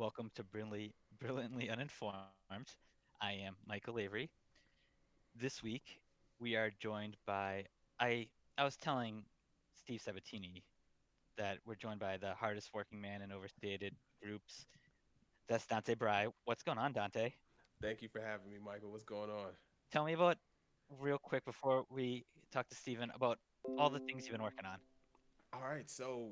Welcome to Brilliantly, Brilliantly Uninformed. I am Michael Avery. This week we are joined by I. I was telling Steve Sabatini that we're joined by the hardest working man in overstated groups. That's Dante Brye. What's going on, Dante? Thank you for having me, Michael. What's going on? Tell me about real quick before we talk to Steven about all the things you've been working on. All right, so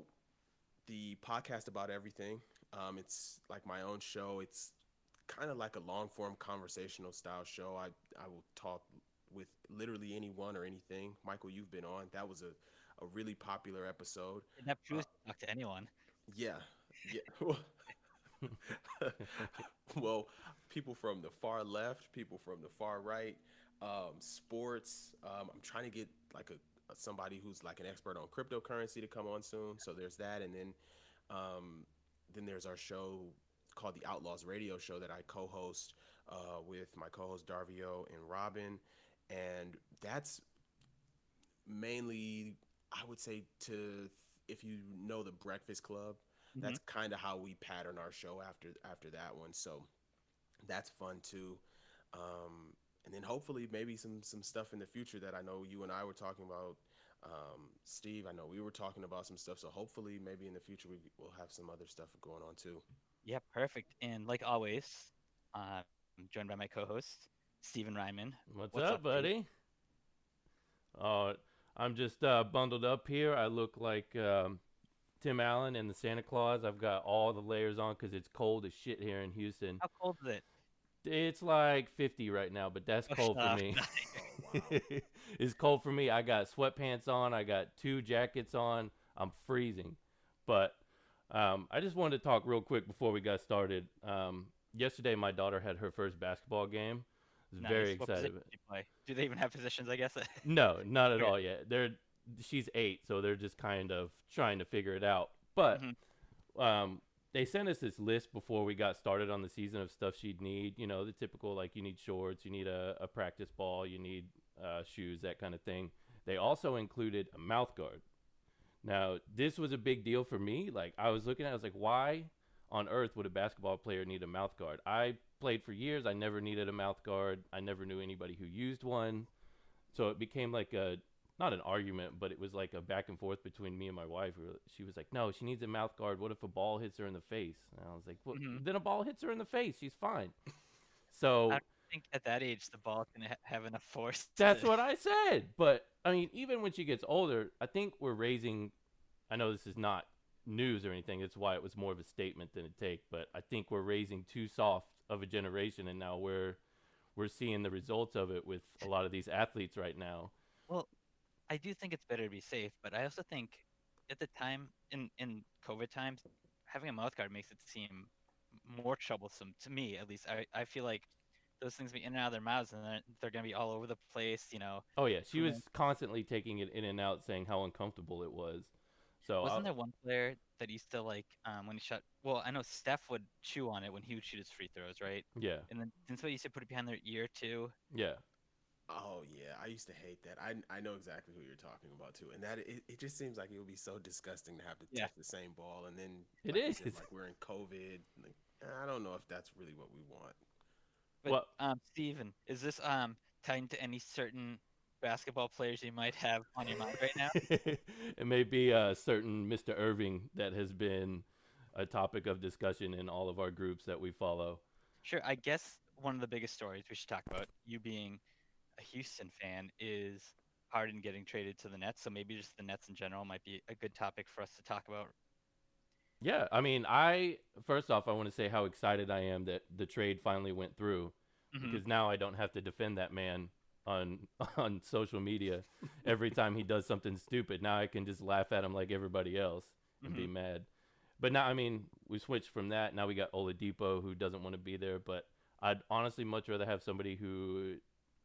the podcast about everything. Um, it's like my own show. It's kind of like a long form conversational style show. I I will talk with literally anyone or anything. Michael, you've been on. That was a, a really popular episode. Didn't have to talk to anyone. Yeah. Yeah. well, people from the far left, people from the far right, um, sports. Um, I'm trying to get like a, a somebody who's like an expert on cryptocurrency to come on soon. So there's that, and then um, then there's our show called the Outlaws Radio Show that I co-host uh, with my co-host Darvio and Robin, and that's mainly I would say to if you know the Breakfast Club, mm-hmm. that's kind of how we pattern our show after after that one. So that's fun too. Um, and then hopefully maybe some some stuff in the future that I know you and I were talking about. Um, Steve, I know we were talking about some stuff, so hopefully maybe in the future we will have some other stuff going on too. Yeah, perfect. And like always, uh, I'm joined by my co-host Steven Ryman. What's, What's up, up, buddy? Oh, I'm just uh, bundled up here. I look like um, Tim Allen and the Santa Claus. I've got all the layers on because it's cold as shit here in Houston. How cold is it? It's like 50 right now, but that's cold for me. it's cold for me. I got sweatpants on. I got two jackets on. I'm freezing. But um, I just wanted to talk real quick before we got started. Um, yesterday, my daughter had her first basketball game. I was nice. very excited. Do, do they even have positions? I guess. no, not at all yet. They're she's eight, so they're just kind of trying to figure it out. But mm-hmm. um, they sent us this list before we got started on the season of stuff she'd need. You know, the typical like you need shorts, you need a, a practice ball, you need uh, shoes, that kind of thing. They also included a mouth guard. Now, this was a big deal for me. Like, I was looking at it, I was like, why on earth would a basketball player need a mouth guard? I played for years. I never needed a mouth guard. I never knew anybody who used one. So it became like a not an argument, but it was like a back and forth between me and my wife. She was like, "No, she needs a mouth guard. What if a ball hits her in the face?" And I was like, well, mm-hmm. "Then a ball hits her in the face. She's fine." So think at that age the ball can ha- have enough force. That's what I said. But I mean, even when she gets older, I think we're raising. I know this is not news or anything. It's why it was more of a statement than a take. But I think we're raising too soft of a generation, and now we're we're seeing the results of it with a lot of these athletes right now. Well, I do think it's better to be safe, but I also think at the time in in COVID times, having a mouth guard makes it seem more troublesome to me at least. I I feel like those things be in and out of their mouths and they're, they're going to be all over the place, you know. Oh yeah, she was constantly taking it in and out saying how uncomfortable it was. So wasn't I'll... there one player that used to like um, when he shot well, I know Steph would chew on it when he would shoot his free throws, right? Yeah. And then didn't somebody used to put it behind their ear too? Yeah. Oh yeah, I used to hate that. I I know exactly who you're talking about too, and that it, it just seems like it would be so disgusting to have to yeah. touch the same ball, and then it like is said, like we're in COVID. Like, I don't know if that's really what we want. But well, um, Steven, is this um tied to any certain basketball players you might have on your mind right now? it may be a certain Mr. Irving that has been a topic of discussion in all of our groups that we follow. Sure, I guess one of the biggest stories we should talk about, you being a Houston fan is Harden getting traded to the Nets. So maybe just the Nets in general might be a good topic for us to talk about. Yeah, I mean, I first off, I want to say how excited I am that the trade finally went through, mm-hmm. because now I don't have to defend that man on on social media every time he does something stupid. Now I can just laugh at him like everybody else and mm-hmm. be mad. But now, I mean, we switched from that. Now we got Oladipo who doesn't want to be there, but I'd honestly much rather have somebody who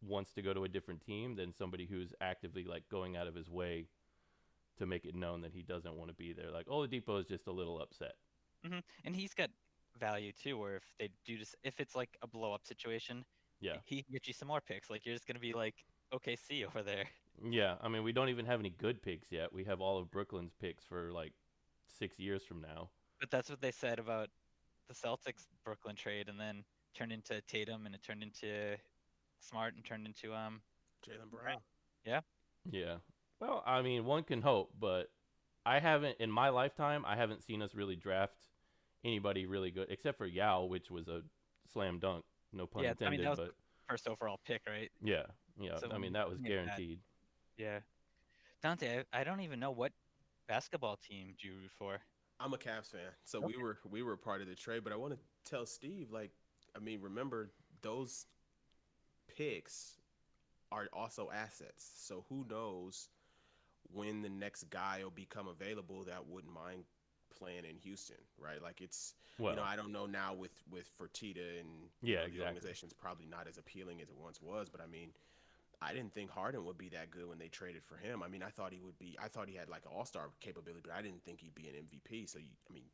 wants to go to a different team than somebody who's actively like going out of his way to make it known that he doesn't want to be there. Like Oladipo is just a little upset. Mm-hmm. And he's got value too, where if they do just if it's like a blow up situation, yeah, he can get you some more picks. Like you're just gonna be like OKC over there. Yeah, I mean we don't even have any good picks yet. We have all of Brooklyn's picks for like six years from now. But that's what they said about the Celtics Brooklyn trade, and then turned into Tatum, and it turned into Smart, and turned into um. Jaylen Brown. Yeah. Yeah. Well, I mean, one can hope, but I haven't in my lifetime. I haven't seen us really draft anybody really good, except for Yao, which was a slam dunk. No pun Yeah, I intended. mean, that was but first overall pick, right? yeah, yeah. So I mean, that was looking at that- guaranteed. Yeah. Dante, I, I don't even know what basketball team do you root for. I'm a Cavs fan, so we were we were part of the trade. But I want to tell Steve, like, I mean, remember those picks are also assets. So who knows when the next guy will become available that wouldn't mind playing in Houston, right? Like it's Well, you know I don't know now with with Fertitta and Yeah, you know, the organization's probably not as appealing as it once was, but I mean. I didn't think Harden would be that good when they traded for him. I mean, I thought he would be. I thought he had like an All Star capability, but I didn't think he'd be an MVP. So, you, I mean,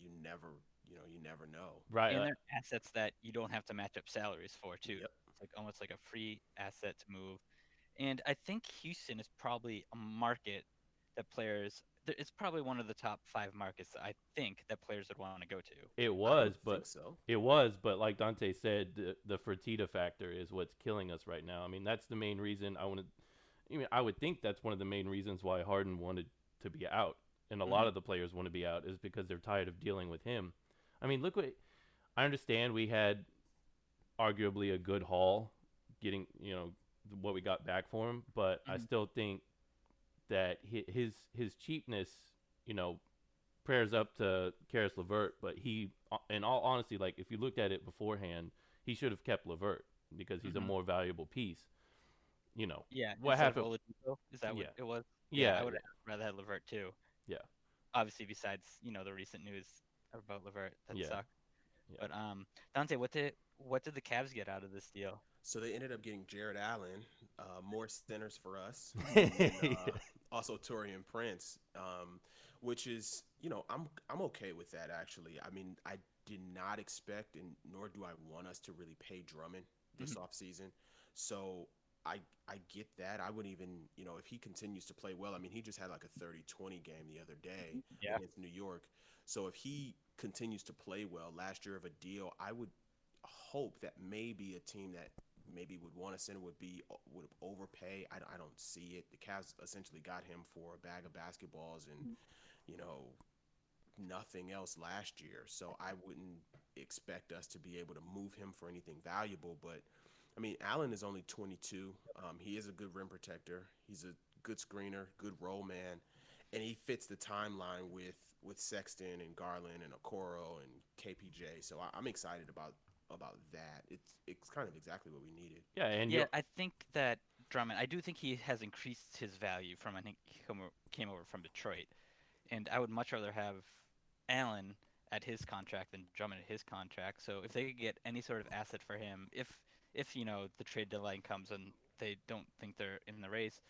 you never, you know, you never know. right. and uh, they're assets that you don't have to match up salaries for too. Yep. It's like almost like a free asset to move. And I think Houston is probably a market that players. th- It's probably one of the top five markets that I think that players would want to go to. it was, but so. It was, but like Dante said, the the Fertitta factor is what's killing us right now. I mean, that's the main reason I wanted. I mean, I would think that's one of the main reasons why Harden wanted to be out, and a lot Mhm. of the players want to be out is because they're tired of dealing with him. I mean, look what I understand. We had arguably a good haul, getting you know what we got back for him, but I Mhm. still think that his his cheapness, you know, prayers up to Caris Levert, but he, uh, in all honesty, like if you looked at it beforehand, he should have kept Levert because he's Mhm. a more valuable piece. You know, Yeah. What happened- Is that Yeah. what it was? yeah, I would have rather had Levert too. Yeah. Obviously, besides you know the recent news about Levert that Yeah. sucked. Yeah. But um, Dante, what did what did the Cavs get out of this deal? So they ended up getting Jarrett Allen, uh, more centers for us, and uh, also Taurean Prince, um, which is you know I'm I'm okay with that actually. I mean I did not expect and nor do I want us to really pay Drummond this Mhm. offseason. So I I get that. I wouldn't even you know if he continues to play well. I mean he just had like a 30-20 game the other day Yeah. against New York. So if he continues to play well last year of a deal, I would hope that maybe a team that maybe would want to send would be would overpay. I, I don't see it. The Cavs essentially got him for a bag of basketballs and you know nothing else last year. So I wouldn't expect us to be able to move him for anything valuable. But I mean, Allen is only 22. Um, he is a good rim protector. He's a good screener, good roll man, and he fits the timeline with with Sexton and Garland and Okoro and KPJ. So I, I'm excited about about that. It's it's kind of exactly what we needed. yeah, and yeah, you're- I think that Drummond. I do think he has increased his value from. I think he came over from Detroit, and I would much rather have Allen at his contract than Drummond at his contract. So if they could get any sort of asset for him, if if you know the trade deadline comes and they don't think they're in the race,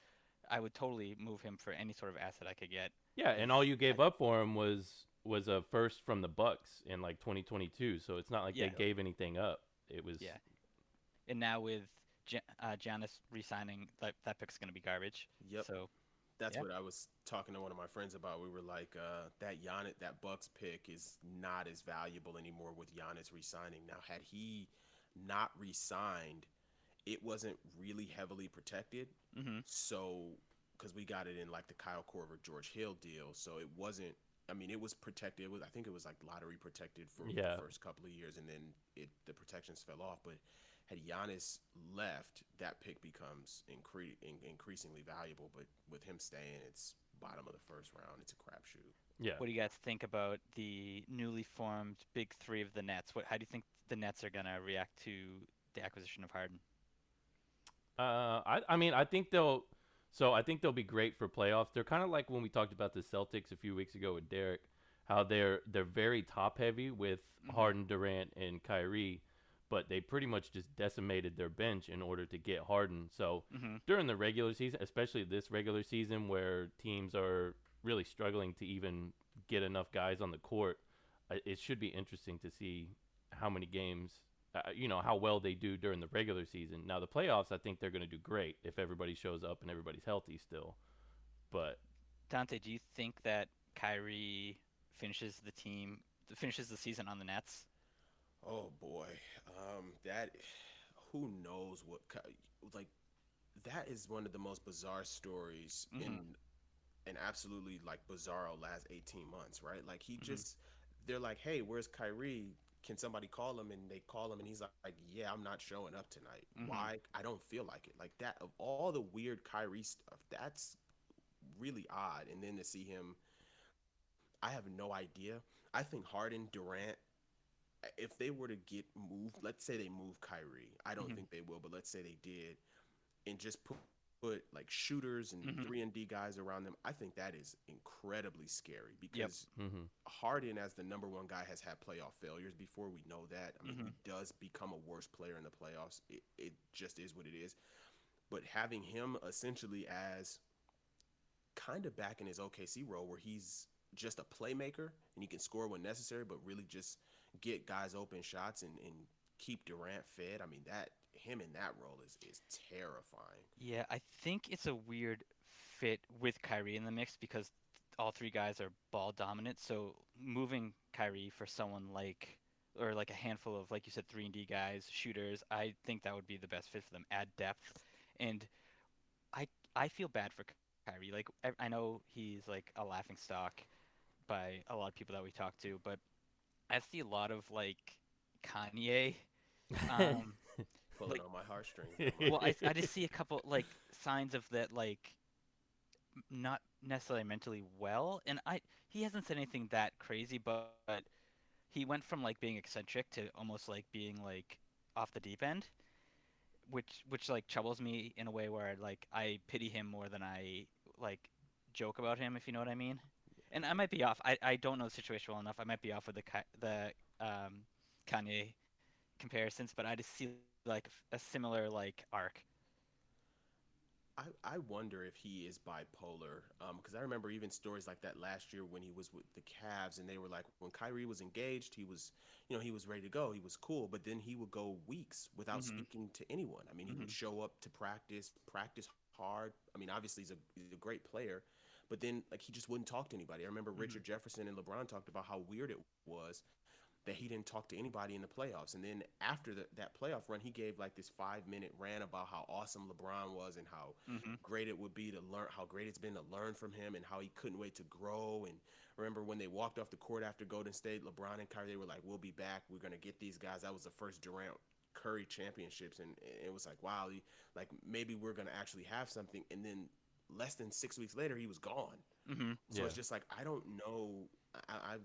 I would totally move him for any sort of asset I could get. yeah, and all you gave up for him was was a first from the Bucks in like 2022. So it's not like Yeah. they gave anything up. It was Yeah. And now with Ja- uh, Giannis re-signing, that that pick's gonna be garbage. Yep. So That's Yeah. what I was talking to one of my friends about. We were like, uh, that Giannis, that Bucks pick is not as valuable anymore with Giannis resigning. Now, had he not resigned, it wasn't really heavily protected. hmm So, because we got it in like the Kyle Korver, George Hill deal, so it wasn't. I mean, it was protected. It was, I think it was like lottery protected for Yeah. the first couple of years, and then it the protections fell off. But had Giannis left, that pick becomes incre- in- increasingly valuable. But with him staying, it's bottom of the first round. It's a crapshoot. yeah. What do you guys think about the newly formed Big Three of the Nets? What? How do you think the Nets are gonna react to the acquisition of Harden? Uh, I I mean I think they'll so I think they'll be great for playoffs. They're kind of like when we talked about the Celtics a few weeks ago with Derek, how they're they're very top heavy with Mhm. Harden, Durant, and Kyrie, but they pretty much just decimated their bench in order to get Harden. So Mm-hmm. during the regular season, especially this regular season where teams are really struggling to even get enough guys on the court, uh, it should be interesting to see how many games, uh, you know, how well they do during the regular season. Now, the playoffs, I think they're going to do great if everybody shows up and everybody's healthy still. But Dante, do you think that Kyrie finishes the team finishes the season on the Nets Oh boy, um, that who knows what like that is one of the most bizarre stories hmm in an absolutely like bizarro last 18 months, right? Like he hmm just they're like, "Hey, where's Kyrie? Can somebody call him?" And they call him and he's like, like, "Yeah, I'm not showing up tonight. hmm Why? I don't feel like it." Like that of all the weird Kyrie stuff, that's really odd. And then to see him, I have no idea. I think Harden, Durant, if they were to get moved, let's say they move Kyrie. I don't hmm think they will, but let's say they did and just put put like shooters and hmm 3 and D guys around them, I think that is incredibly scary Yep. because hmm Harden as the number 1 guy has had playoff failures before we know that. I mean, hmm he does become a worse player in the playoffs. It, it just is what it is. But having him essentially as kind of back in his OKC role where he's just a playmaker and he can score when necessary, but really just get guys open shots and, and keep Durant fed. I mean, that him in that role is is terrifying. Yeah, I think it's a weird fit with Kyrie in the mix because all three guys are ball dominant. So moving Kyrie for someone like, or like a handful of, like you said, three and D guys, shooters, I think that would be the best fit for them. Add depth, and I I feel bad for Kyrie. Like I, I know he's like a laughing stock by a lot of people that we talk to, but I see a lot of like Kanye. Um, Pulling like on my heartstrings well, I I just see a couple like signs of that like not necessarily mentally well, and I he hasn't said anything that crazy, but, but he went from like being eccentric to almost like being like off the deep end, which which like troubles me in a way where like I pity him more than I like joke about him, if you know what I mean. And I might be off. I, I don't know the situation well enough. I might be off with the the um, Kanye comparisons, but I just see like a similar like arc. I, I wonder if he is bipolar. Um, because I remember even stories like that last year when he was with the Cavs, and they were like, when Kyrie was engaged, he was, you know, he was ready to go. He was cool, but then he would go weeks without hmm speaking to anyone. I mean, he would hmm show up to practice, practice hard. I mean, obviously he's a, he's a great player, but then like he just wouldn't talk to anybody. I remember hmm Richard Jefferson and LeBron talked about how weird it was that he didn't talk to anybody in the playoffs. And then after the, that playoff run, he gave like this five minute rant about how awesome LeBron was and how hmm great it would be to learn, how great it's been to learn from him and how he couldn't wait to grow. And remember when they walked off the court after Golden State, LeBron and Kyrie, they were like, we'll be back. We're going to get these guys. That was the first Durant Curry championships. And it was like, wow, like maybe we're going to actually have something. And then less than six weeks later, he was gone. hmm So Yeah. it's just like, I don't know. I, I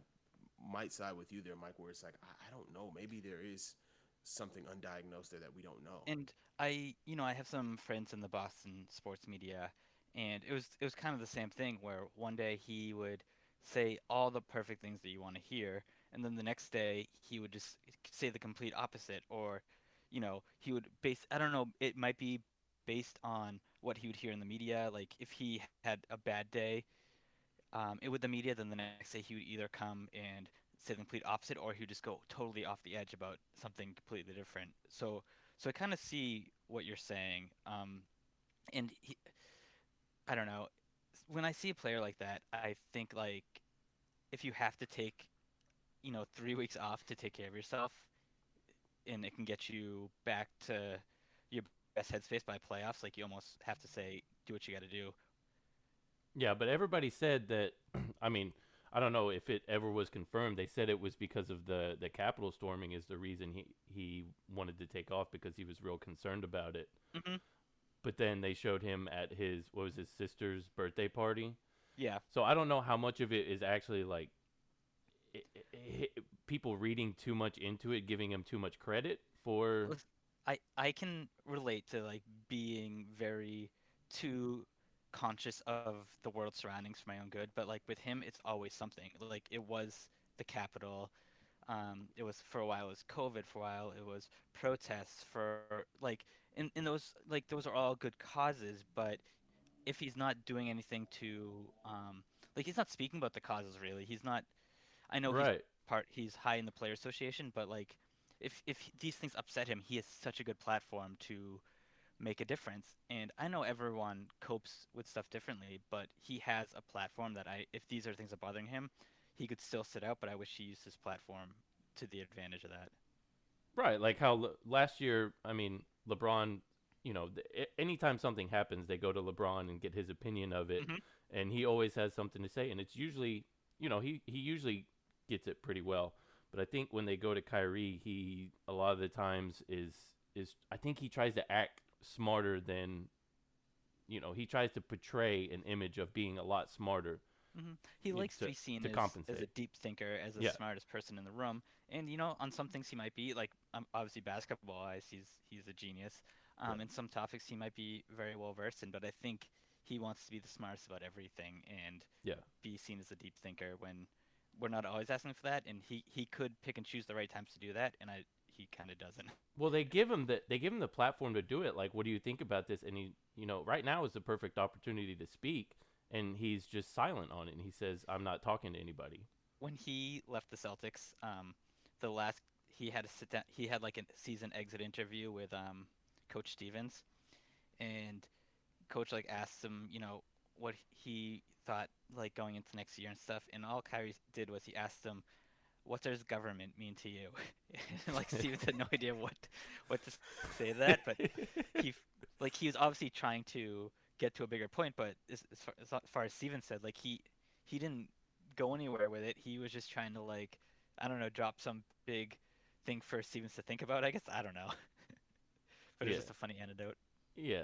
might side with you there, Mike, where it's like, I, I don't know. Maybe there is something undiagnosed there that we don't know. And I, you know, I have some friends in the Boston sports media, and it was it was kind of the same thing where one day he would say all the perfect things that you want to hear, and then the next day he would just say the complete opposite, or, you know, he would base, I don't know, it might be based on what he would hear in the media, like if he had a bad day, um, it with the media, then the next day he would either come and say the complete opposite, or he would just go totally off the edge about something completely different. So, so I kind of see what you're saying. Um, and he, I don't know, when I see a player like that, I think like if you have to take, you know, three weeks off to take care of yourself, and it can get you back to your best headspace by playoffs, like you almost have to say, do what you got to do. Yeah, but everybody said that. I mean, I don't know if it ever was confirmed. They said it was because of the the Capitol storming is the reason he he wanted to take off because he was real concerned about it. hmm But then they showed him at his what was his sister's birthday party. Yeah. So I don't know how much of it is actually like i i i people reading too much into it, giving him too much credit for. I I can relate to like being very too conscious of the world surroundings for my own good, but like with him, it's always something. Like it was the Capitol. Um, it was for a while. It was COVID. For a while, it was protests. For like, in in those like those are all good causes. But if he's not doing anything to um, like he's not speaking about the causes really. He's not. I know he's part he's high in the player association, but like if if these things upset him, he has such a good platform to make a difference. And I know everyone copes with stuff differently, but he has a platform that I if these are things that are bothering him, he could still sit out, but I wish he used his platform to the advantage of that. Right, like how last year, I mean, LeBron, you know, th- anytime something happens, they go to LeBron and get his opinion of it, Mhm. and he always has something to say, and it's usually, you know, he he usually gets it pretty well. But I think when they go to Kyrie, he a lot of the times is is I think he tries to act smarter than, you know, he tries to portray an image of being a lot smarter. hmm He likes to, to- be seen to as, as a deep thinker, as the Yeah. smartest person in the room. And you know, on some things he might be like, um, obviously basketball wise, he's he's a genius. Um, Yeah. In some topics he might be very well versed in, but I think he wants to be the smartest about everything and Yeah. be seen as a deep thinker when we're not always asking for that. And he he could pick and choose the right times to do that, and I he kind of doesn't. Well, they give him the they give him the platform to do it. Like, what do you think about this? And he, you know, right now is the perfect opportunity to speak, and he's just silent on it. And he says, "I'm not talking to anybody." when he left the Celtics, um, the last he had a sit down, he had like a season exit interview with um, Coach Stevens, and Coach like asked him, you know, what he thought like going into next year and stuff, and all Kyrie did was he asked him, "What does government mean to you?" like Stevens had no idea what what to say to that, but he like he was obviously trying to get to a bigger point, but as, as, far, as far as Steven said, like he he didn't go anywhere with it. He was just trying to like I don't know drop some big thing for Stevens to think about. I guess I don't know, but Yeah. it's just a funny anecdote. yeah,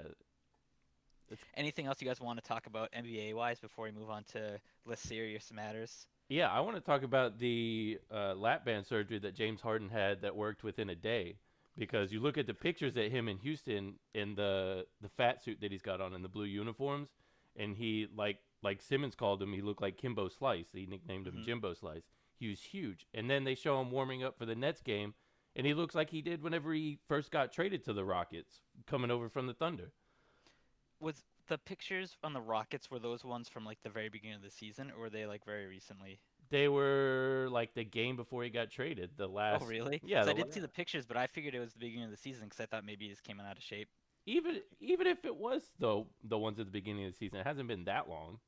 Anything else you guys want to talk about NBA wise before we move on to less serious matters? Yeah. I want to talk about the uh, lap band surgery that James Harden had that worked within a day. Because you look at the pictures at him in Houston in the the fat suit that he's got on in the blue uniforms, and he like like Simmons called him, he looked like Kimbo Slice. He nicknamed him Mhm. Jimbo Slice. He was huge. And then they show him warming up for the Nets game, and he looks like he did whenever he first got traded to the Rockets, coming over from the Thunder. Was the pictures on the Rockets were those ones from like the very beginning of the season, or were they like very recently? They were like the game before he got traded. The oh, last, oh, really? yeah, 'Cause I the did see the pictures, but I figured it was the beginning of the season because I thought maybe he just came out of shape. even even if it was though the ones at the beginning of the season, it hasn't been that long.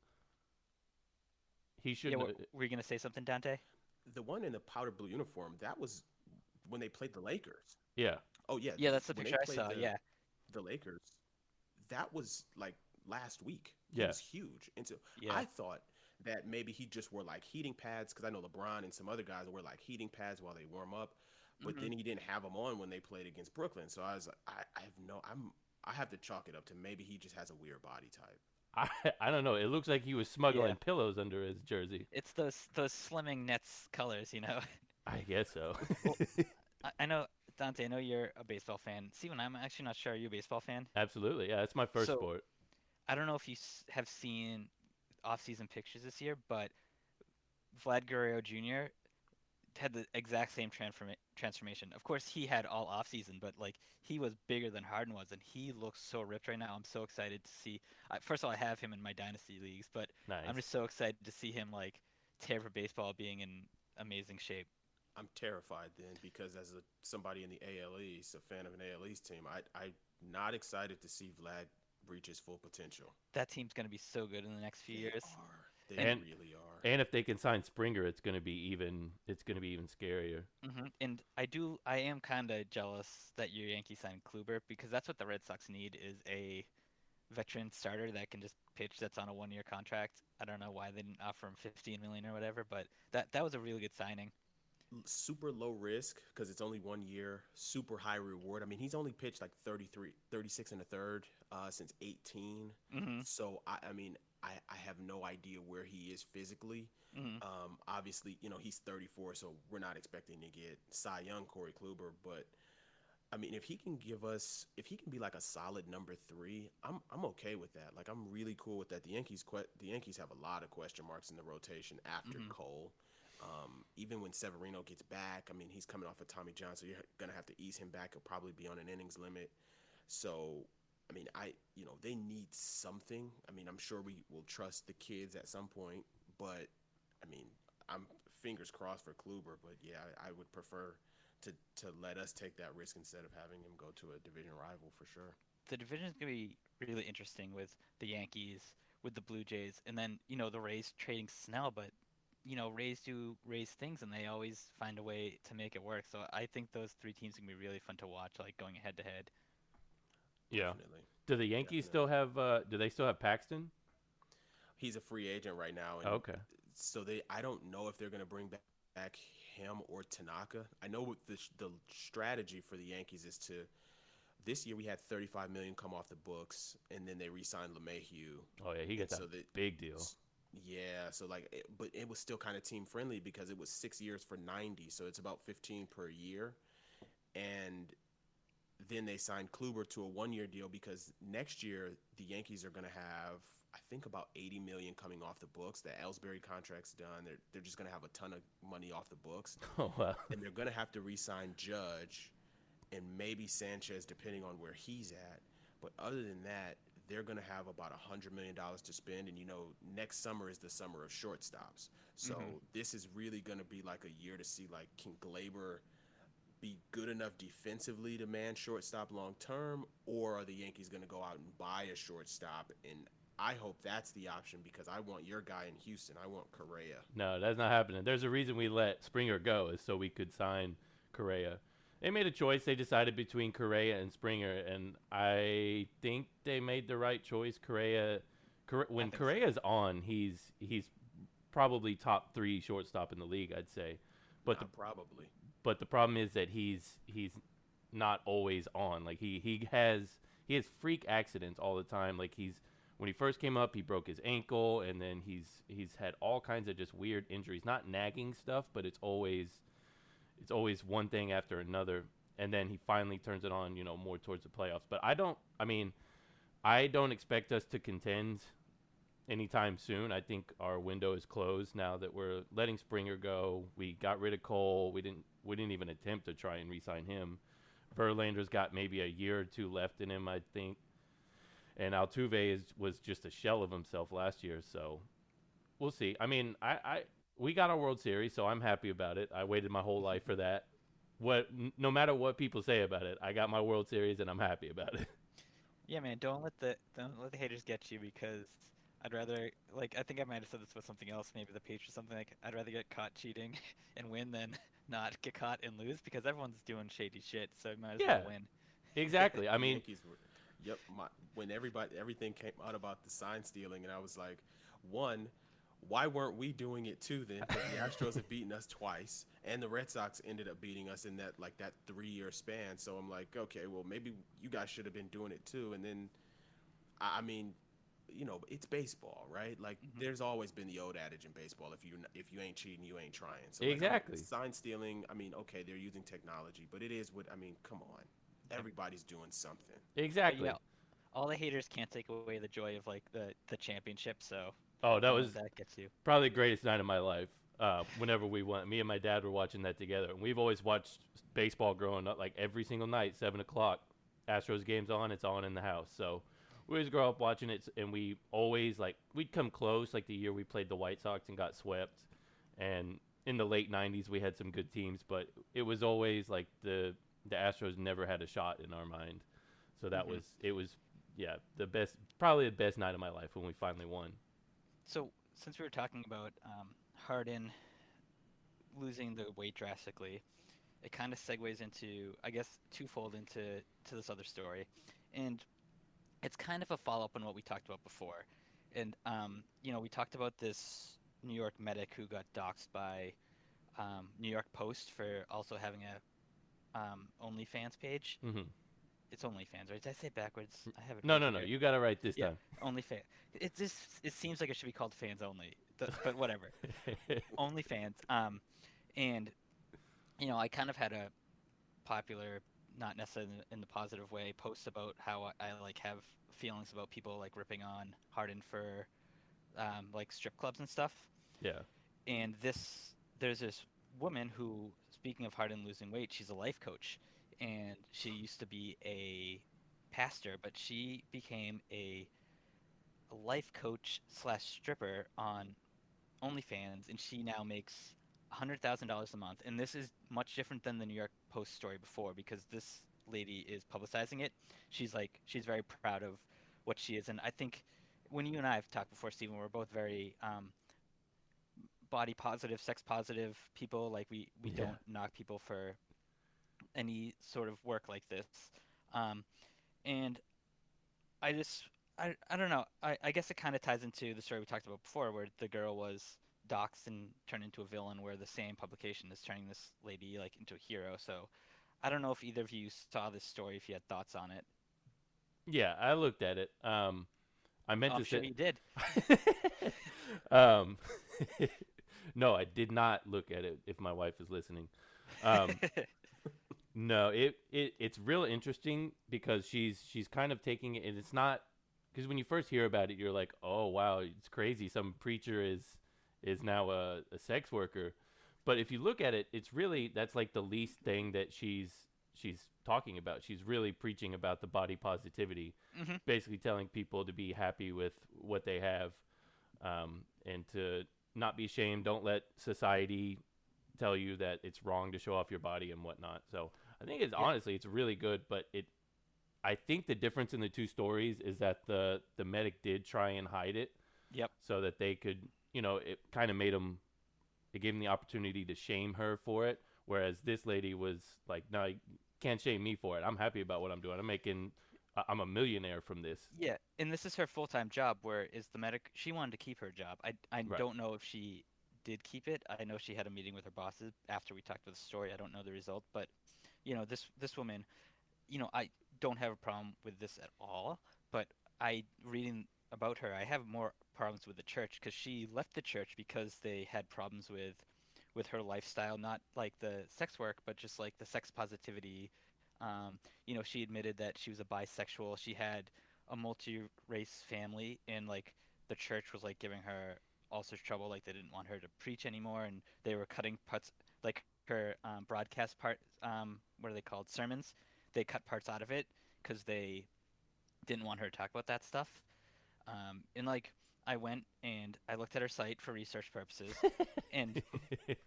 He Yeah, should. what, were you gonna say something, Dante? The one in the powder blue uniform, that was when they played the Lakers. yeah, Oh yeah. Yeah, that's the when picture I saw. the- Yeah. The Lakers. That was like last week. Yeah. It was huge. And so Yeah. I thought that maybe he just wore like heating pads because I know LeBron and some other guys wear like heating pads while they warm up, but Mhm. then he didn't have them on when they played against Brooklyn. So I was like, I, I have no, I'm, I have to chalk it up to maybe he just has a weird body type. I I don't know. It looks like he was smuggling Yeah. pillows under his jersey. It's those those slimming Nets colors, you know. I guess so. I, I know Dante. I know you're a baseball fan. Steven, I'm actually not sure. Are you a baseball fan? Absolutely, yeah. It's my first So- sport. I don't know if you have seen off-season pictures this year, but Vlad Guerrero Jr. had the exact same transforma- transformation. Of course, he had all off-season, but like he was bigger than Harden was, and he looks so ripped right now. I'm so excited to see. I, first of all, I have him in my dynasty leagues, but Nice. I'm just so excited to see him like tear for baseball, being in amazing shape. I'm terrified then because as a somebody in the AL East, a fan of an AL East team, I I'm not excited to see Vlad reach his full potential. That team's gonna be so good in the next few They years. are. They And- really are. and if they can sign Springer, it's gonna be even. It's gonna be even scarier. hmm And I do, I am kind of jealous that your Yankees signed Kluber because that's what the Red Sox need is a veteran starter that can just pitch. That's on a one-year contract. I don't know why they didn't offer him 15 million or whatever, but that that was a really good signing. Super low risk because it's only one year, super high reward. I mean, he's only pitched like 33, 36 and a third uh, since 18. hmm So, I, I mean, I, I have no idea where he is physically. hmm Um, obviously, you know, he's 34, so we're not expecting to get Cy Young, Corey Kluber. But, I mean, if he can give us, if he can be like a solid number three, I'm, I'm okay with that. Like, I'm really cool with that. The Yankees, que- the Yankees have a lot of question marks in the rotation after Mhm. Cole. Um, even when Severino gets back, I mean, he's coming off of Tommy John, so you're gonna have to ease him back. He'll probably be on an innings limit. So, I mean, I you know they need something. I mean, I'm sure we will trust the kids at some point, but I mean, I'm fingers crossed for Kluber. But yeah, I, I would prefer to to let us take that risk instead of having him go to a division rival for sure. The division is gonna be really interesting with the Yankees, with the Blue Jays, and then you know the Rays trading Snell, but you know Rays do Rays things, and they always find a way to make it work. So I think those three teams can be really fun to watch, like going head to head. Yeah. Definitely. Do the Yankees still have? Uh, do they still have Paxton? He's a free agent right now, and Okay. so they I don't know if they're going to bring back, back him or Tanaka. I know what the the strategy for the Yankees is to this year we had 35 million come off the books and then they re-signed LeMahieu. Oh yeah, he gets so that big deal. Yeah, so like it, but it was still kind of team friendly because it was 6 years for 90, so it's about 15 per year. And then they signed Kluber to a one-year deal because next year the Yankees are going to have I think about 80 million coming off the books. The Ellsbury contract's done. They're they're just going to have a ton of money off the books Oh wow. and they're going to have to re-sign Judge and maybe Sanchez depending on where he's at. But other than that, they're going to have about a hundred million dollars to spend, and you know, next summer is the summer of shortstops. So Mhm. this is really going to be like a year to see like can Gleyber be good enough defensively to man shortstop long term, or are the Yankees going to go out and buy a shortstop? And I hope that's the option because I want your guy in Houston. I want Correa. No, that's not happening. There's a reason we let Springer go is so we could sign Correa. They made a choice. They decided between Correa and Springer, and I think they made the right choice. Correa, Corre- when think so. On, he's he's probably top three shortstop in the league, I'd say. But the probably. but the problem is that he's he's not always on. Like he he has he has freak accidents all the time. Like he's when he first came up, he broke his ankle, and then he's he's had all kinds of just weird injuries. Not nagging stuff, but it's always it's always one thing after another. And then he finally turns it on, you know, more towards the playoffs. But I don't. I mean, I don't expect us to contend anytime soon. I think our window is closed now that we're letting Springer go. We got rid of Cole. We didn't we didn't even attempt to try and re-sign him. Verlander's got maybe a year or two left in him, I think. And Altuve is was just a shell of himself last year, so we'll see. I mean, I, I we got our World Series, so I'm happy about it. I waited my whole mm-hmm. life for that. What no matter what people say about it, I got my World Series and I'm happy about it. Yeah, man, don't let the don't let the haters get you because I'd rather like I think I might have said this with something else, maybe the Patriots or something like I'd rather get caught cheating and win than not get caught and lose because everyone's doing shady shit, so you might as Yeah. well win. exactly. I mean, Yankees were, yep. My, when everybody, everything came out about the sign stealing, and I was like, one, why weren't we doing it too then? 'Cause the Astros have beaten us twice, and the Red Sox ended up beating us in that like that three year span. So I'm like, okay, well maybe you guys should have been doing it too. And then, I I mean, you know, it's baseball, right? Like Mhm. there's always been the old adage in baseball: if you if you ain't cheating, you ain't trying. So like, I'm- Exactly. sign stealing. I mean, okay, they're using technology, but it is what I mean. Come on, everybody's doing something. But exactly. yeah, all the haters can't take away the joy of like the the championship, so Oh, that was that gets you. probably the greatest night of my life. Uh, whenever we went, me and my dad were watching that together, and we've always watched baseball growing up, like every single night, seven o'clock. Astros games on, it's on in the house. So we always grow up watching it, and we always like we'd come close, like the year we played the White Sox and got swept, and in the late '90s we had some good teams, but it was always like the the Astros never had a shot in our mind. So that Mhm. was it was yeah the best, probably the best night of my life when we finally won. So since we were talking about um, Harden losing the weight drastically, it kind of segues into, I guess, twofold into to this other story, and it's kind of a follow up on what we talked about before. And um, you know, we talked about this New York medic who got doxxed by um, New York Post for also having a um, OnlyFans page. hmm It's OnlyFans, right? Did I say it backwards? I have it. No, no, no. here. You got it right this Yeah. time. OnlyFans. It just it seems like it should be called fans only, but whatever. OnlyFans. Um, and you know, I kind of had a popular, not necessarily in the, in the positive way, post about how I, I like have feelings about people like ripping on Harden for um, like strip clubs and stuff. Yeah. And this, there's this woman who, speaking of Harden losing weight, she's a life coach, and she used to be a pastor, but she became a, life coach slash stripper on OnlyFans, and she now makes hundred thousand dollars a month. And this is much different than the New York Post story before because this lady is publicizing it. She's like she's very proud of what she is, and I think when you and I have talked before, Stephen, we're both very um, body positive, sex positive people. Like we we Yeah. don't knock people for any sort of work like this. Um, and I just I I don't know. I I guess it kind of ties into the story we talked about before, where the girl was doxxed and turned into a villain, where the same publication is turning this lady like into a hero. So I don't know if either of you saw this story, if you had thoughts on it. Yeah, I looked at it. Um, I meant Oh, to sure say. you did. um, no, I did not look at it. If my wife is listening, um, no, it, it it's real interesting because she's she's kind of taking it, and it's not because when you first hear about it, you're like, oh wow, it's crazy. Some preacher is is now a, a sex worker, but if you look at it, it's really that's like the least thing that she's she's talking about. She's really preaching about the body positivity, Mhm. basically telling people to be happy with what they have, um, and to not be ashamed. Don't let society tell you that it's wrong to show off your body and whatnot. So I think it's Yeah. honestly it's really good, but it I think the difference in the two stories is that the the medic did try and hide it Yep. so that they could, you know, it kind of made them it gave them the opportunity to shame her for it whereas this lady was like, "No, you can't shame me for it. I'm happy about what I'm doing. I'm making I'm a millionaire from this." Yeah, and this is her full-time job. Where is the medic? She wanted to keep her job. I I Right. don't know if she did keep it. I know she had a meeting with her bosses after we talked about the story. I don't know the result, but you know this this woman, you know I don't have a problem with this at all. But I reading about her, I have more problems with the church because she left the church because they had problems with with her lifestyle, not like the sex work, but just like the sex positivity. Um, you know, she admitted that she was a bisexual. She had a multi-race family, and like the church was like giving her all sorts of trouble. Like they didn't want her to preach anymore, and they were cutting parts, her um, broadcast part. Um, what are they called? Sermons. They cut parts out of it because they didn't want her to talk about that stuff. Um, and like I went and I looked at her site for research purposes, and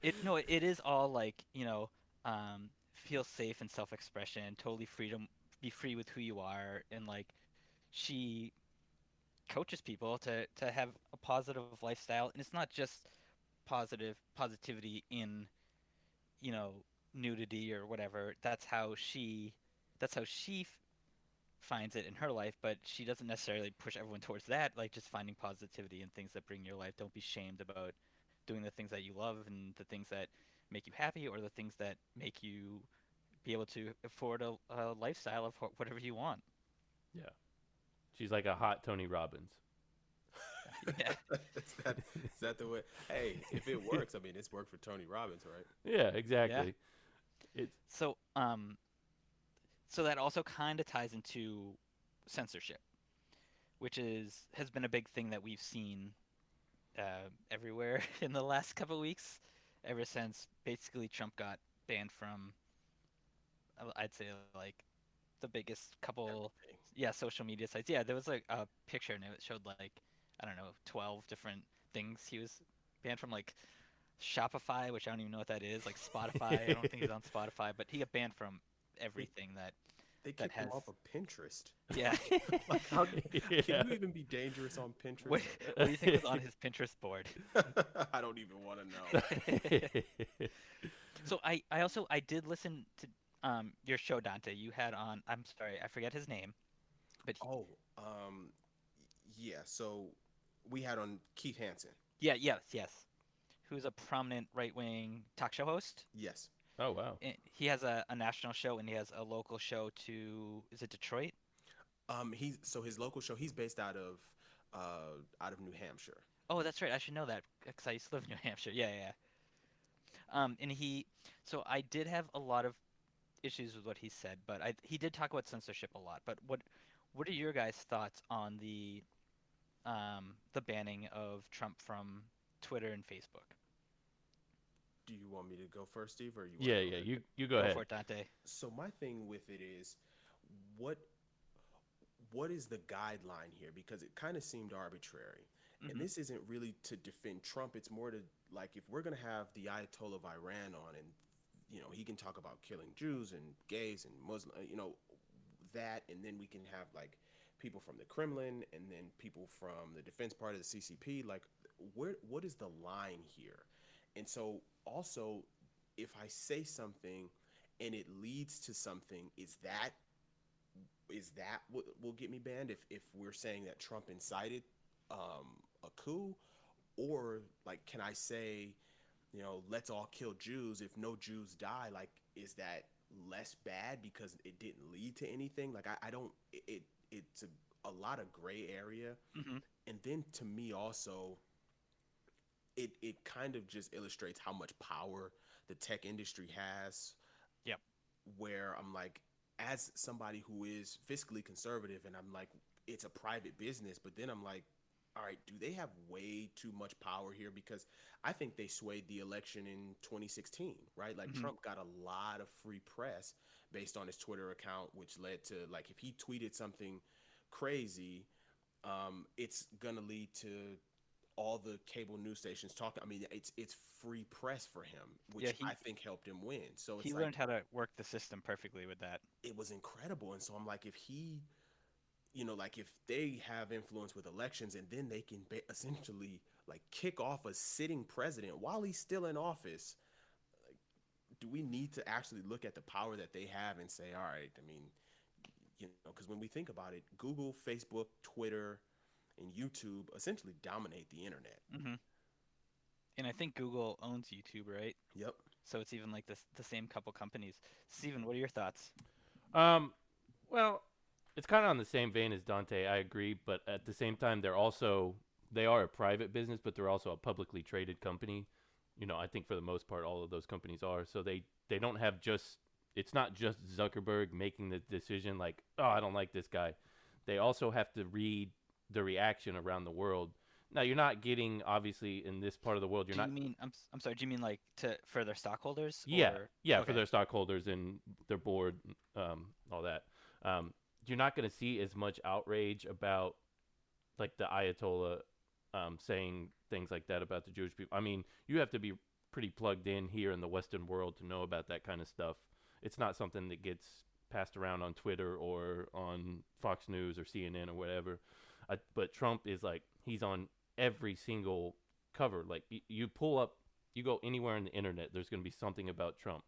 it no, it is all like you know, um, feel safe and self-expression, totally freedom, be free with who you are, and like she coaches people to to have a positive lifestyle, and it's not just positive positivity in you know nudity or whatever. That's how she that's how she f- finds it in her life, but she doesn't necessarily push everyone towards that. Like just finding positivity and things that bring your life. Don't be shamed about doing the things that you love and the things that make you happy or the things that make you be able to afford a, a lifestyle of wh- whatever you want. Yeah. She's like a hot Tony Robbins. Yeah. is, that, is that the way? Hey, if it works, I mean, it's worked for Tony Robbins, right? Yeah, exactly. It's So, um, so that also kind of ties into censorship, which is has been a big thing that we've seen uh, everywhere in the last couple of weeks, ever since basically Trump got banned from, uh, I'd say like the biggest couple, Everything. yeah, social media sites. Yeah, there was like a picture and it showed like I don't know, twelve different things he was banned from, like Shopify, which I don't even know what that is, like Spotify. I don't think he's on Spotify, but he got banned from everything that. They That kicked him off of Pinterest. Yeah. Like, how can you even be dangerous on Pinterest? what, what do you think is on his Pinterest board? I don't even want to know. So I, I also I did listen to um your show Dante. You had on I'm sorry I forget his name, but he, Oh, um, yeah. So we had on Keith Hansen. yeah yes yes, who's a prominent right wing talk show host. Yes. oh wow. He has a, a national show and he has a local show to is it Detroit? Um, he's so his local show. He's based out of uh out of New Hampshire. Oh, that's right. I should know that because I used to live in New Hampshire. Yeah, yeah. yeah. Um, and he, so I did have a lot of issues with what he said, but I he did talk about censorship a lot. But what what are your guys' thoughts on the um the banning of Trump from Twitter and Facebook? Do you want me to go first, Steve, or you? Yeah, wanna yeah. first? You you go, ahead. for it, Dante. So my thing with it is, what what is the guideline here? Because it kind of seemed arbitrary. Mhm. And this isn't really to defend Trump. It's more to like if we're gonna have the Ayatollah of Iran on, and you know he can talk about killing Jews and gays and Muslim, you know, that, and then we can have like people from the Kremlin and then people from the defense part of the CCP. Like, where what is the line here? and so also if I say something and it leads to something, is that is that what will get me banned? If if we're saying that Trump incited um, a coup, or like, can I say, you know, let's all kill Jews if no Jews die? Like, is that less bad because it didn't lead to anything? Like, I, I don't. It, it it's a, a lot of gray area, Mhm. and then to me also. It, it kind of just illustrates how much power the tech industry has. Yep. Where I'm like, as somebody who is fiscally conservative, and I'm like, it's a private business, but then I'm like, all right, do they have way too much power here? Because I think they swayed the election in 2016, right? Like Mhm. Trump got a lot of free press based on his Twitter account, which led to like if he tweeted something crazy, um, it's gonna lead to all the cable news stations talking. I mean, it's it's free press for him, which Yeah, he- I think helped him win. So it's He like, learned how to work the system perfectly with that. it was incredible. And so I'm like, if he, you know, like if they have influence with elections and then they can ba- essentially like kick off a sitting president while he's still in office, do we need to actually look at the power that they have and say, all right, I mean, you know, because when we think about it, Google, Facebook, Twitter, and YouTube essentially dominate the internet. hmm And I think Google owns YouTube, right? Yep. So it's even like this the same couple companies. Steven, what are your thoughts? Um, well, it's kind of on the same vein as Dante. I agree, but at the same time, they're also they are a private business, but they're also a publicly traded company. You know, I think for the most part, all of those companies are. So they they don't have just it's not just Zuckerberg making the decision like, oh, I don't like this guy. They also have to read the reaction around the world. Now, you're not getting obviously in this part of the world. You're do not you mean I'm I'm sorry, do you mean like to for their stockholders? Yeah, or- yeah, okay. for their stockholders and their board, um, all that. Um, you're not going to see as much outrage about like the Ayatollah um, saying things like that about the Jewish people. I mean, you have to be pretty plugged in here in the Western world to know about that kind of stuff. It's not something that gets passed around on Twitter or on Fox News or CNN or whatever. I, but Trump is like he's on every single cover. Like y- you pull up, you go anywhere on the internet, there's going to be something about Trump.